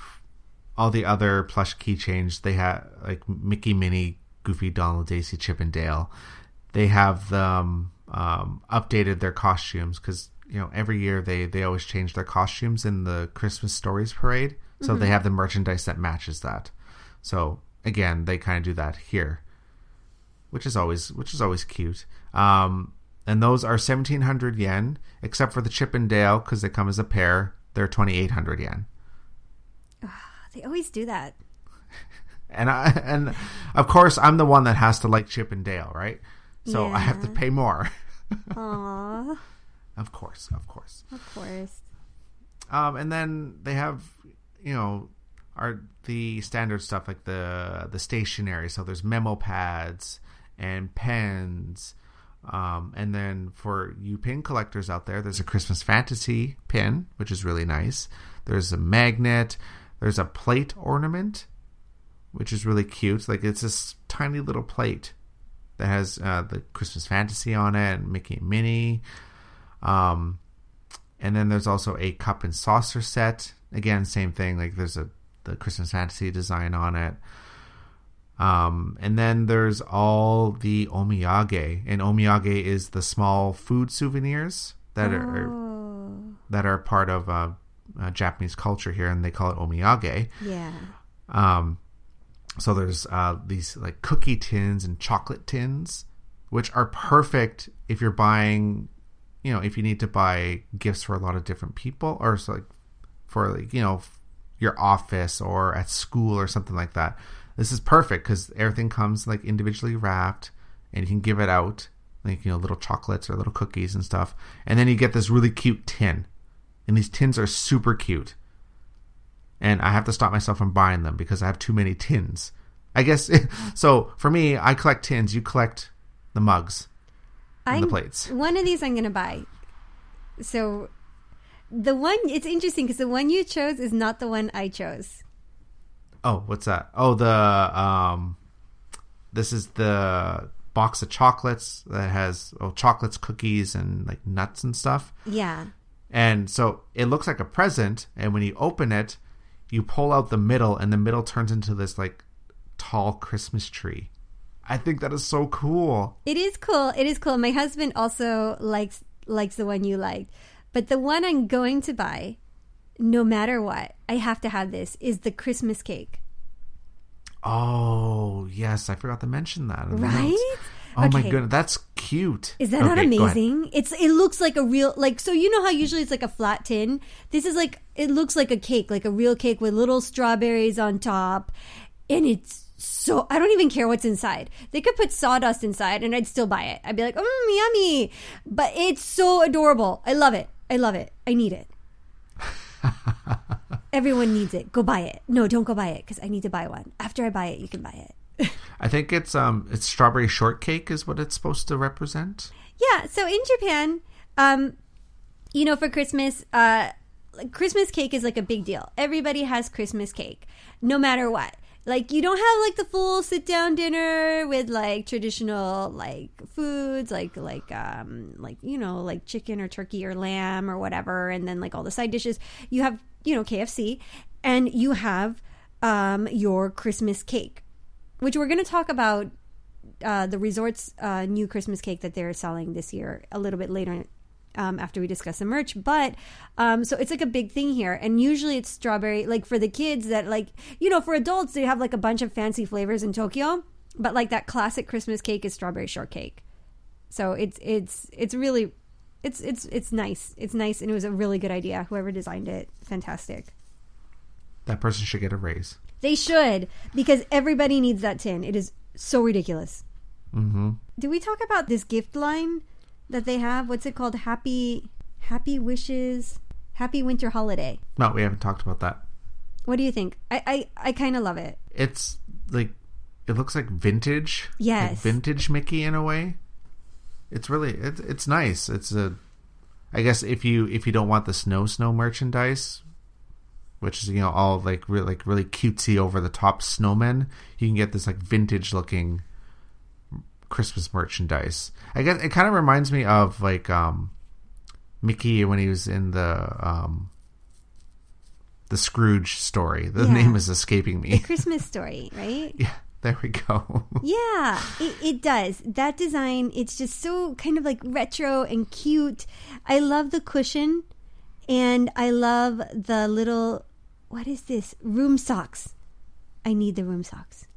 all the other plush keychains they have like Mickey, Minnie, Goofy, Donald, Daisy, Chip, and Dale. They have them um, updated their costumes because you know every year they they always change their costumes in the Christmas Stories parade. So they have the merchandise that matches that. So again, they kind of do that here, which is always which is always cute. Um, and those are seventeen hundred yen, except for the Chip and Dale because they come as a pair. They're twenty eight hundred yen. They always do that. *laughs* and I and of course I'm the one that has to like Chip and Dale, right? So I have to pay more. *laughs* Aw, of course, of course. of course. Um, and then they have, you know, are the standard stuff like the the stationery. So there's memo pads and pens. Um, and then for you pin collectors out there, there's a Christmas fantasy pin, which is really nice. There's a magnet. There's a plate ornament, which is really cute. Like it's this tiny little plate that has uh, the Christmas fantasy on it and Mickey and Minnie. Um, and then there's also a cup and saucer set. Again, same thing. Like there's a the Christmas fantasy design on it. Um, and then there's all the omiyage, and omiyage is the small food souvenirs that are Oh, that are part of uh, uh, Japanese culture here, and they call it omiyage. yeah. Um, so there's uh, these like cookie tins and chocolate tins, which are perfect if you're buying, you know, if you need to buy gifts for a lot of different people, or so like for like you know your office or at school or something like that. This is perfect because everything comes like individually wrapped, and you can give it out like you know little chocolates or little cookies and stuff, and then you get this really cute tin, and these tins are super cute and I have to stop myself from buying them because I have too many tins. I guess *laughs* so. For me, I collect tins. You collect the mugs and the I'm- plates. One of these I'm going to buy. So the one, it's interesting because the one you chose is not the one I chose. Oh, what's that? Oh, the um, this is the box of chocolates that has oh chocolates, cookies, and like nuts and stuff. Yeah. And so it looks like a present. And when you open it, you pull out the middle, and the middle turns into this like tall Christmas tree. I think that is so cool. It is cool. It is cool. My husband also likes likes the one you liked. But the one I'm going to buy, no matter what, I have to have this, is the Christmas cake. Oh, yes. I forgot to mention that. Right? Oh my Okay. goodness. That's cute. Is that not Okay, ahead. amazing? It's it looks like a real like so you know how usually it's like a flat tin. This is like it looks like a cake, like a real cake with little strawberries on top, and it's so I don't even care what's inside. They could put sawdust inside, and I'd still buy it. I'd be like, mm, yummy! But it's so adorable. I love it. I love it. I need it. Everyone needs it. Go buy it. No, don't go buy it because I need to buy one. After I buy it, you can buy it. *laughs* I think it's um it's strawberry shortcake is what it's supposed to represent. Yeah, so in Japan, um, you know, for Christmas, uh, Christmas cake is like a big deal. Everybody has Christmas cake, no matter what. Like you don't have like the full sit down dinner with like traditional like foods like like um like you know like chicken or turkey or lamb or whatever and then like all the side dishes. You have, you know, KFC and you have um your Christmas cake, which we're going to talk about uh, the resort's uh, new Christmas cake that they're selling this year a little bit later um, after we discuss the merch. But um, so it's like a big thing here, and usually it's strawberry. Like for the kids that like you know for adults they have like a bunch of fancy flavors in Tokyo, but like that classic Christmas cake is strawberry shortcake. So it's it's it's really it's it's it's nice. It's nice, and it was a really good idea. Whoever designed it, fantastic. That person should get a raise. They should because everybody needs that tin. It is so ridiculous. Mm-hmm. Did we talk about this gift line that they have? What's it called? Happy Happy Wishes, Happy Winter Holiday. No, we haven't talked about that. What do you think? I I, I kind of love it. It's like it looks like vintage. like Yes. vintage Mickey in a way. It's really it's it's nice. It's a I guess if you if you don't want the snow snow merchandise, which is you know all like really like really cutesy over the top snowmen, you can get this like vintage looking Christmas merchandise. I guess it kind of reminds me of like um Mickey when he was in the um the Scrooge story. The Yeah. name is escaping me. Christmas story, *laughs* right? yeah, there we go. *laughs* Yeah, it, it does. That design, it's just so kind of like retro and cute. I love the cushion and I love the little, what is this? Room socks. I need the room socks.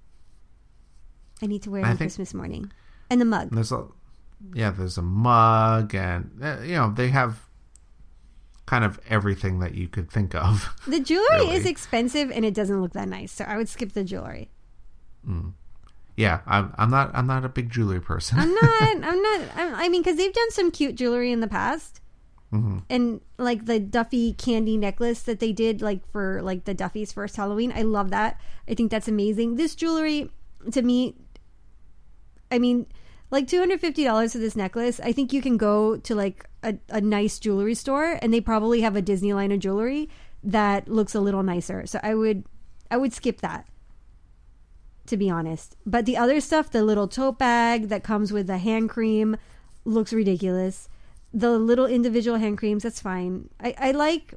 I need to wear I them think- Christmas morning. And the mug. There's a yeah, there's a mug and uh, you know, they have kind of everything that you could think of. *laughs* The jewelry Really? is expensive and it doesn't look that nice, so I would skip the jewelry. yeah, I'm I'm not I'm not a big jewelry person. I'm not. *laughs* I'm not. I'm, I mean, because they've done some cute jewelry in the past, and like the Duffy candy necklace that they did, like for like the Duffy's first Halloween. I love that. I think that's amazing. This jewelry, to me, I mean, like two hundred fifty dollars for this necklace. I think you can go to like a, a nice jewelry store, and they probably have a Disney line of jewelry that looks a little nicer. So I would, I would skip that to be honest. But the other stuff, the little tote bag that comes with the hand cream, looks ridiculous. The little individual hand creams, that's fine. I, I like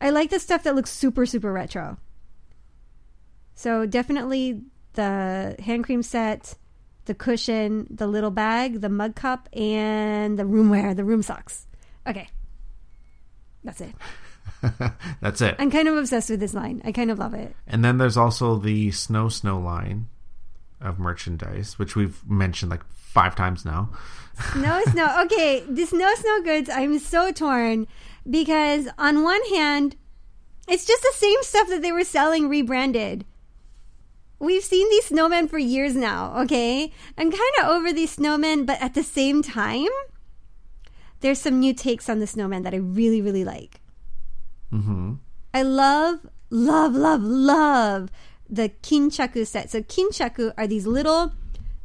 I like the stuff that looks super, super retro. So definitely the hand cream set, the cushion, the little bag, the mug cup, and the roomware, the room socks. Okay. That's it. *laughs* That's it. I'm kind of obsessed with this line. I kind of love it. And then there's also the Snow Snow line of merchandise, which we've mentioned like five times now. Snow, snow. *laughs* Okay, the snow, snow goods. I'm so torn because on one hand, it's just the same stuff that they were selling rebranded. We've seen these snowmen for years now. Okay, I'm kind of over these snowmen, but at the same time, there's some new takes on the snowman that I really, really like. hmm I love, love, love, love the kinchaku set. So kinchaku are these little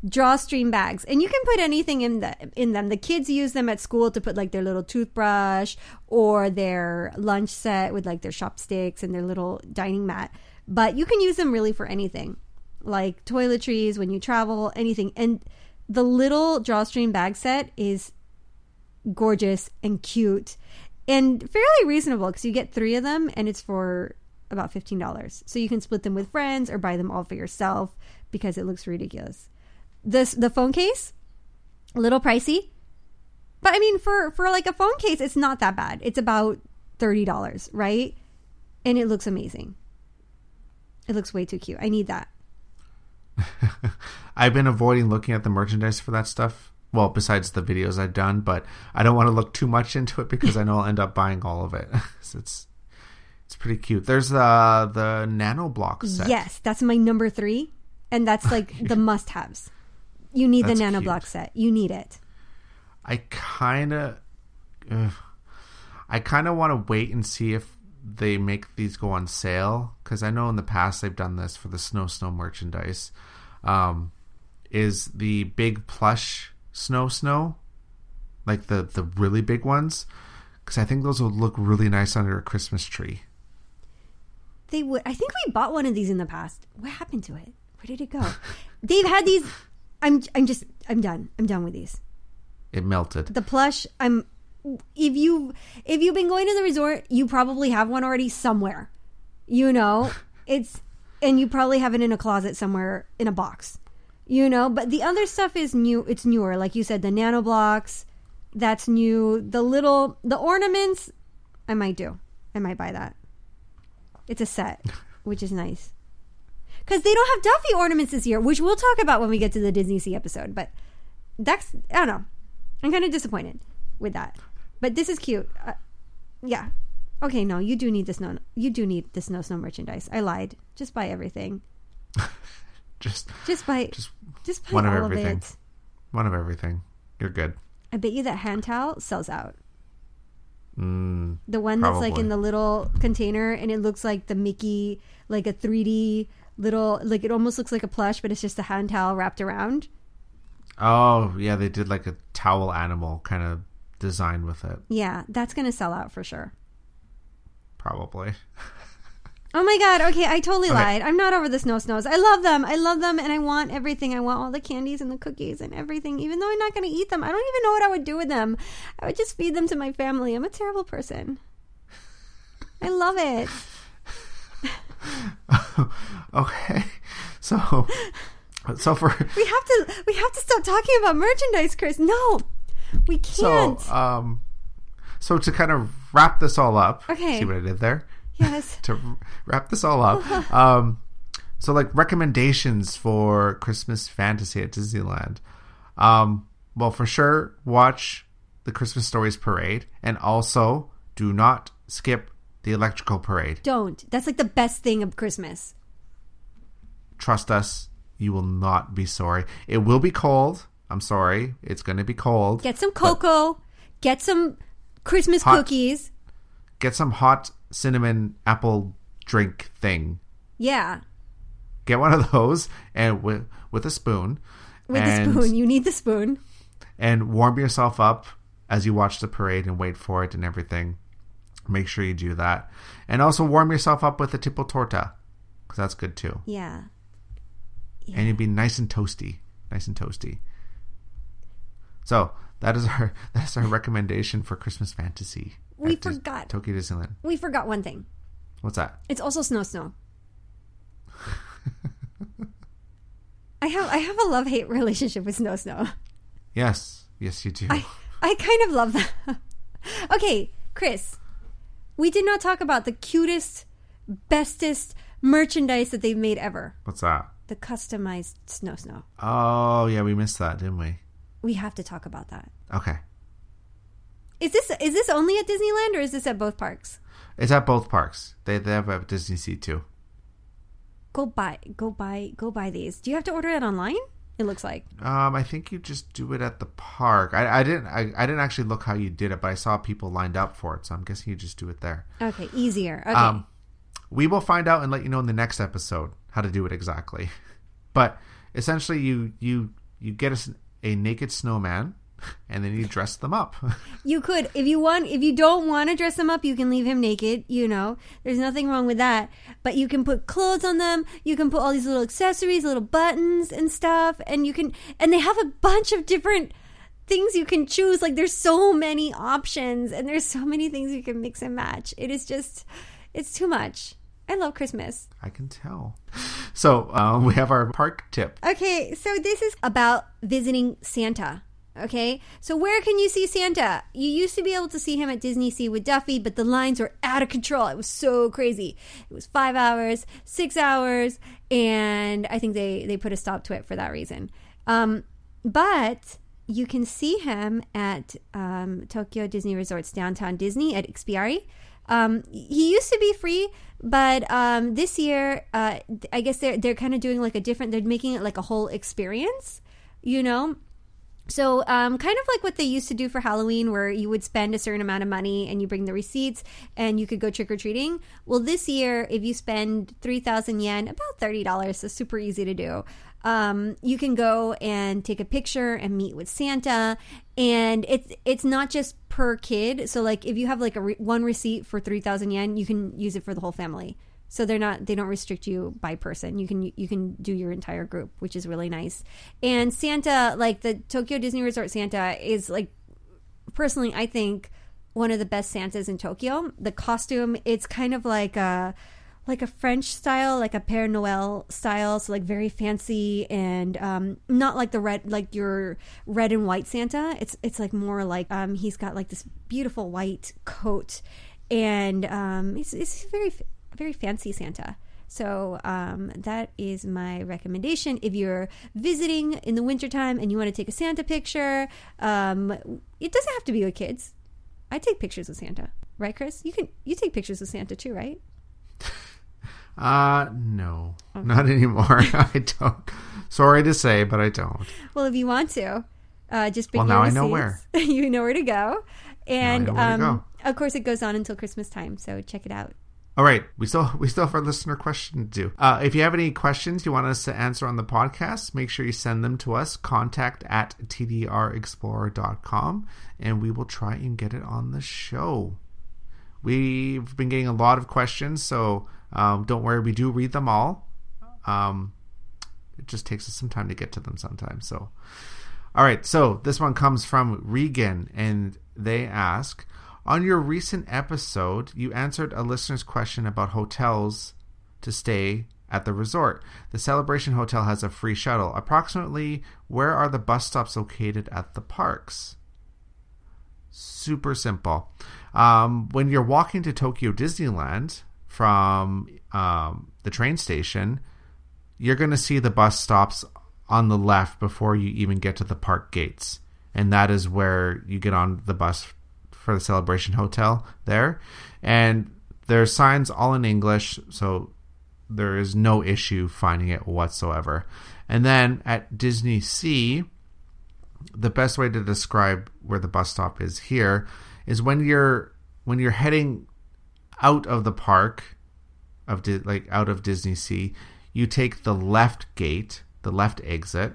drawstring bags, and you can put anything in the in them. The kids use them at school to put like their little toothbrush or their lunch set with like their chopsticks and their little dining mat. But you can use them really for anything, like toiletries when you travel, anything. And the little drawstring bag set is gorgeous and cute and fairly reasonable because you get three of them and it's for about $15 so you can split them with friends or buy them all for yourself because it looks ridiculous this the phone case a little pricey But I mean, for for like a phone case, it's not that bad. It's about thirty dollars, right? And it looks amazing. It looks way too cute. I need that. *laughs* I've been avoiding looking at the merchandise for that stuff. Well, besides the videos I've done, but I don't want to look too much into it because I know I'll end up buying all of it. *laughs* so it's it's pretty cute. There's uh, the nanoblock set. Yes, that's my number three, and that's *laughs* like the must-haves. You need That's the nano cute. block set. You need it. I kind of, I kind of want to wait and see if they make these go on sale because I know in the past they've done this for the snow snow merchandise. Um, is the big plush snow snow, like the the really big ones? Because I think those would look really nice under a Christmas tree. They would. I think we bought one of these in the past. What happened to it? Where did it go? *laughs* They've had these. I'm. I'm just. I'm done. I'm done with these. It melted. The plush. I'm. If you if you've been going to the resort, you probably have one already somewhere. You know, *laughs* it's and you probably have it in a closet somewhere in a box. You know, but the other stuff is new. It's newer, like you said, the nanoblocks. That's new. The little the ornaments. I might do. I might buy that. It's a set, *laughs* which is nice. Because they don't have Duffy ornaments this year, which we'll talk about when we get to the Disney Sea episode. But that's I don't know. I'm kind of disappointed with that. But this is cute. Uh, yeah. Okay, no, you do need the snow. You do need the snow snow merchandise. I lied. Just buy everything. *laughs* Just Just buy. Just Just, buy one of all everything. of one of everything. You're good. I bet you that hand towel sells out. Mm, The one that's like in the little container and it looks like the Mickey, like a 3D little, like it almost looks like a plush, but it's just a hand towel wrapped around. Oh yeah, they did like a towel animal kind of design with it. Yeah, that's going to sell out for sure. Probably. Oh my god, okay, I totally Okay. lied. I'm not over the snow snows. I love them. I love them and I want everything. I want all the candies and the cookies and everything. Even though I'm not going to eat them. I don't even know what I would do with them. I would just feed them to my family. I'm a terrible person. I love it. *laughs* okay, so so for We have to we have to stop talking about merchandise, Chris. No. We so can't. um so to kind of wrap this all up. Okay. See what I did there? yes. *laughs* to wrap this all up. *laughs* um, so like recommendations for Christmas fantasy at Disneyland. Um, well, for sure, watch the Christmas Stories parade, and also do not skip the electrical parade. Don't. That's like the best thing of Christmas. Trust us, you will not be sorry. It will be cold. I'm sorry, it's going to be cold. Get some cocoa, get some Christmas Hot- cookies. Get some hot cinnamon apple drink thing. Yeah. Get one of those, and with with a spoon. With and- the spoon. You need the spoon. and warm yourself up as you watch the parade and wait for it and everything. Make sure you do that. And also warm yourself up with a tipo torta because that's good too. Yeah. And you'd be nice and toasty. Nice and toasty. So that is our *laughs* that's our recommendation for Christmas fantasy. We forgot. Tokyo Disneyland. We forgot one thing. What's that? It's also snow snow. I have I have a love hate relationship with snow snow. Yes. Yes, you do. I I kind of love that. *laughs* okay, Chris. We did not talk about the cutest, bestest merchandise that they've made ever. What's that? The customized snow snow. Oh, yeah, we missed that, didn't we? We have to talk about that. Okay. Is this is this only at Disneyland or is this at both parks? It's at both parks. They, they have a Disney Sea too. Go buy go buy go buy these. Do you have to order it online? It looks like. Um, I think you just do it at the park. I, I didn't. I, I didn't actually look how you did it, but I saw people lined up for it, so I'm guessing you just do it there. Okay, easier. Okay. Um, we will find out and let you know in the next episode how to do it exactly. *laughs* But essentially, you you you get a, s- a naked snowman, *laughs* and then you dress them up. *laughs* You could, if you want, if you don't want to dress them up, you can leave him naked. You know, there's nothing wrong with that. But you can put clothes on them. You can put all these little accessories, little buttons and stuff, and you can, and they have a bunch of different things you can choose. Like there's so many options, and there's so many things you can mix and match. It is just, it's too much. I love Christmas. I can tell. So um, we have our park tip. Okay, so this is about visiting Santa. Okay, so where can you see Santa? You used to be able to see him at Disney Sea with Duffy, but the lines were out of control. It was so crazy. It was five hours, six hours, and I think they they put a stop to it for that reason. Um, but you can see him at um, Tokyo Disney Resorts downtown Disney at Ikspiari. Um, he used to be free, but um, this year, uh, I guess they're they're kind of doing like a different. They're making it like a whole experience, you know. So, um, kind of like what they used to do for Halloween, where you would spend a certain amount of money and you bring the receipts and you could go trick or treating. Well, this year, if you spend 3,000 yen, about $30, so super easy to do, um, you can go and take a picture and meet with Santa. And it's it's not just per kid. So, like, if you have like a re- one receipt for 3,000 yen, you can use it for the whole family so they're not they don't restrict you by person you can you can do your entire group which is really nice and santa like the tokyo disney resort santa is like personally i think one of the best santas in tokyo the costume it's kind of like a like a french style like a père noel style so like very fancy and um not like the red like your red and white santa it's it's like more like um he's got like this beautiful white coat and um it's, it's very very fancy Santa. So um, that is my recommendation. If you're visiting in the wintertime and you want to take a Santa picture, um, it doesn't have to be with kids. I take pictures of Santa, right, Chris? You can you take pictures of Santa too, right? *laughs* Uh no, okay. not *laughs* anymore. *laughs* I don't. Sorry to say, but I don't. Well, if you want to, uh, just well, now I know where. *laughs* you know where to go, and um, go. of course, it goes on until Christmas time. So check it out. All right, we still we still have our listener question to do. Uh, if you have any questions you want us to answer on the podcast, make sure you send them to us. Contact at tdrexplorer.com, and we will try and get it on the show. We've been getting a lot of questions, so um, don't worry, we do read them all. Um, it just takes us some time to get to them sometimes. So, all right, so this one comes from Regan, and they ask. On your recent episode, you answered a listener's question about hotels to stay at the resort. The Celebration Hotel has a free shuttle. Approximately, where are the bus stops located at the parks? Super simple. Um, when you're walking to Tokyo Disneyland from um, the train station, you're going to see the bus stops on the left before you even get to the park gates. And that is where you get on the bus for the Celebration Hotel there, and there's signs all in English, so there is no issue finding it whatsoever. And then at Disney Sea, the best way to describe where the bus stop is here is when you're when you're heading out of the park of like out of Disney Sea, you take the left gate, the left exit,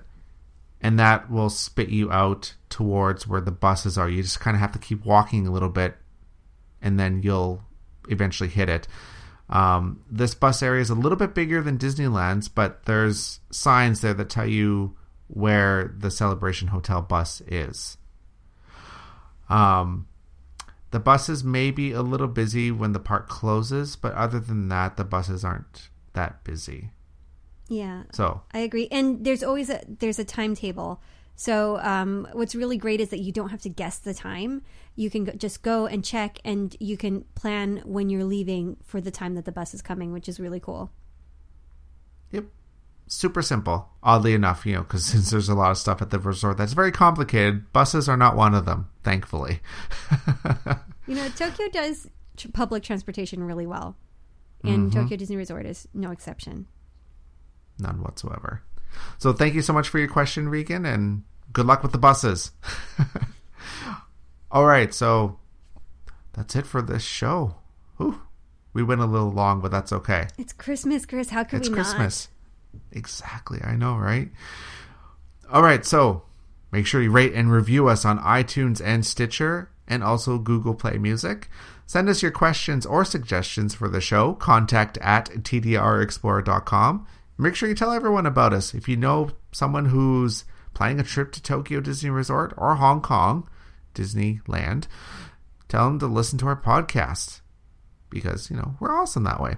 and that will spit you out towards where the buses are. You just kind of have to keep walking a little bit, and then you'll eventually hit it. Um, this bus area is a little bit bigger than Disneyland's, but there's signs there that tell you where the Celebration Hotel bus is. Um, the buses may be a little busy when the park closes, but other than that, the buses aren't that busy. Yeah. So I agree, and there's always a there's a timetable. So um, what's really great is that you don't have to guess the time. You can go, just go and check, and you can plan when you're leaving for the time that the bus is coming, which is really cool. Yep. Super simple. Oddly enough, you know, because *laughs* since there's a lot of stuff at the resort that's very complicated, buses are not one of them, thankfully. *laughs* you know, Tokyo does public transportation really well, and mm-hmm. Tokyo Disney Resort is no exception. None whatsoever. So thank you so much for your question, Regan, and good luck with the buses. *laughs* All right, so that's it for this show. Whew. We went a little long, but that's okay. It's Christmas, Chris. How could it's we Christmas. Not? Exactly. I know, right? All right, so make sure you rate and review us on iTunes and Stitcher and also Google Play Music. Send us your questions or suggestions for the show. Contact at tdrexplorer.com. Make sure you tell everyone about us. If you know someone who's planning a trip to Tokyo Disney Resort or Hong Kong Disneyland, tell them to listen to our podcast. because, you know, we're awesome that way.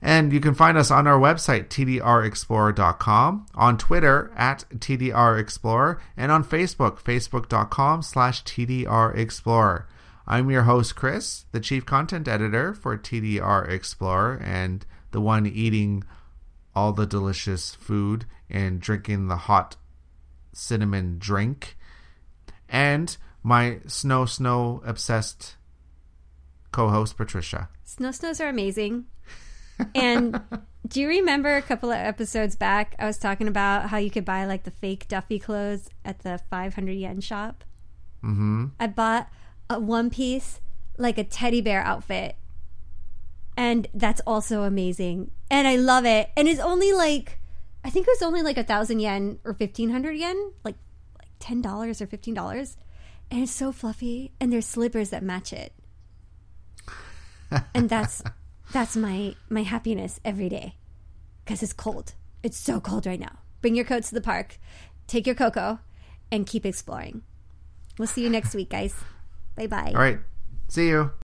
And you can find us on our website, tdrexplorer.com, on Twitter at tdrexplorer, and on Facebook, facebook.com slash tdrexplorer. I'm your host, Chris, the chief content editor for TDR Explorer and the one eating all the delicious food and drinking the hot cinnamon drink. And my snow, snow obsessed co host, Patricia. Snow snows are amazing. And do you remember a couple of episodes back? I was talking about how you could buy like the fake Duffy clothes at the 500 yen shop. Mm-hmm. I bought a one piece, like a teddy bear outfit. And that's also amazing. And I love it. And it's only like, I think it was only like a thousand yen or 1500 yen, like, like $10 or $15. And it's so fluffy. And there's slippers that match it. and that's *laughs* that's my my happiness every day. Because it's cold. It's so cold right now. Bring your coats to the park. Take your cocoa and keep exploring. We'll see you next week guys. Bye bye All right. See you.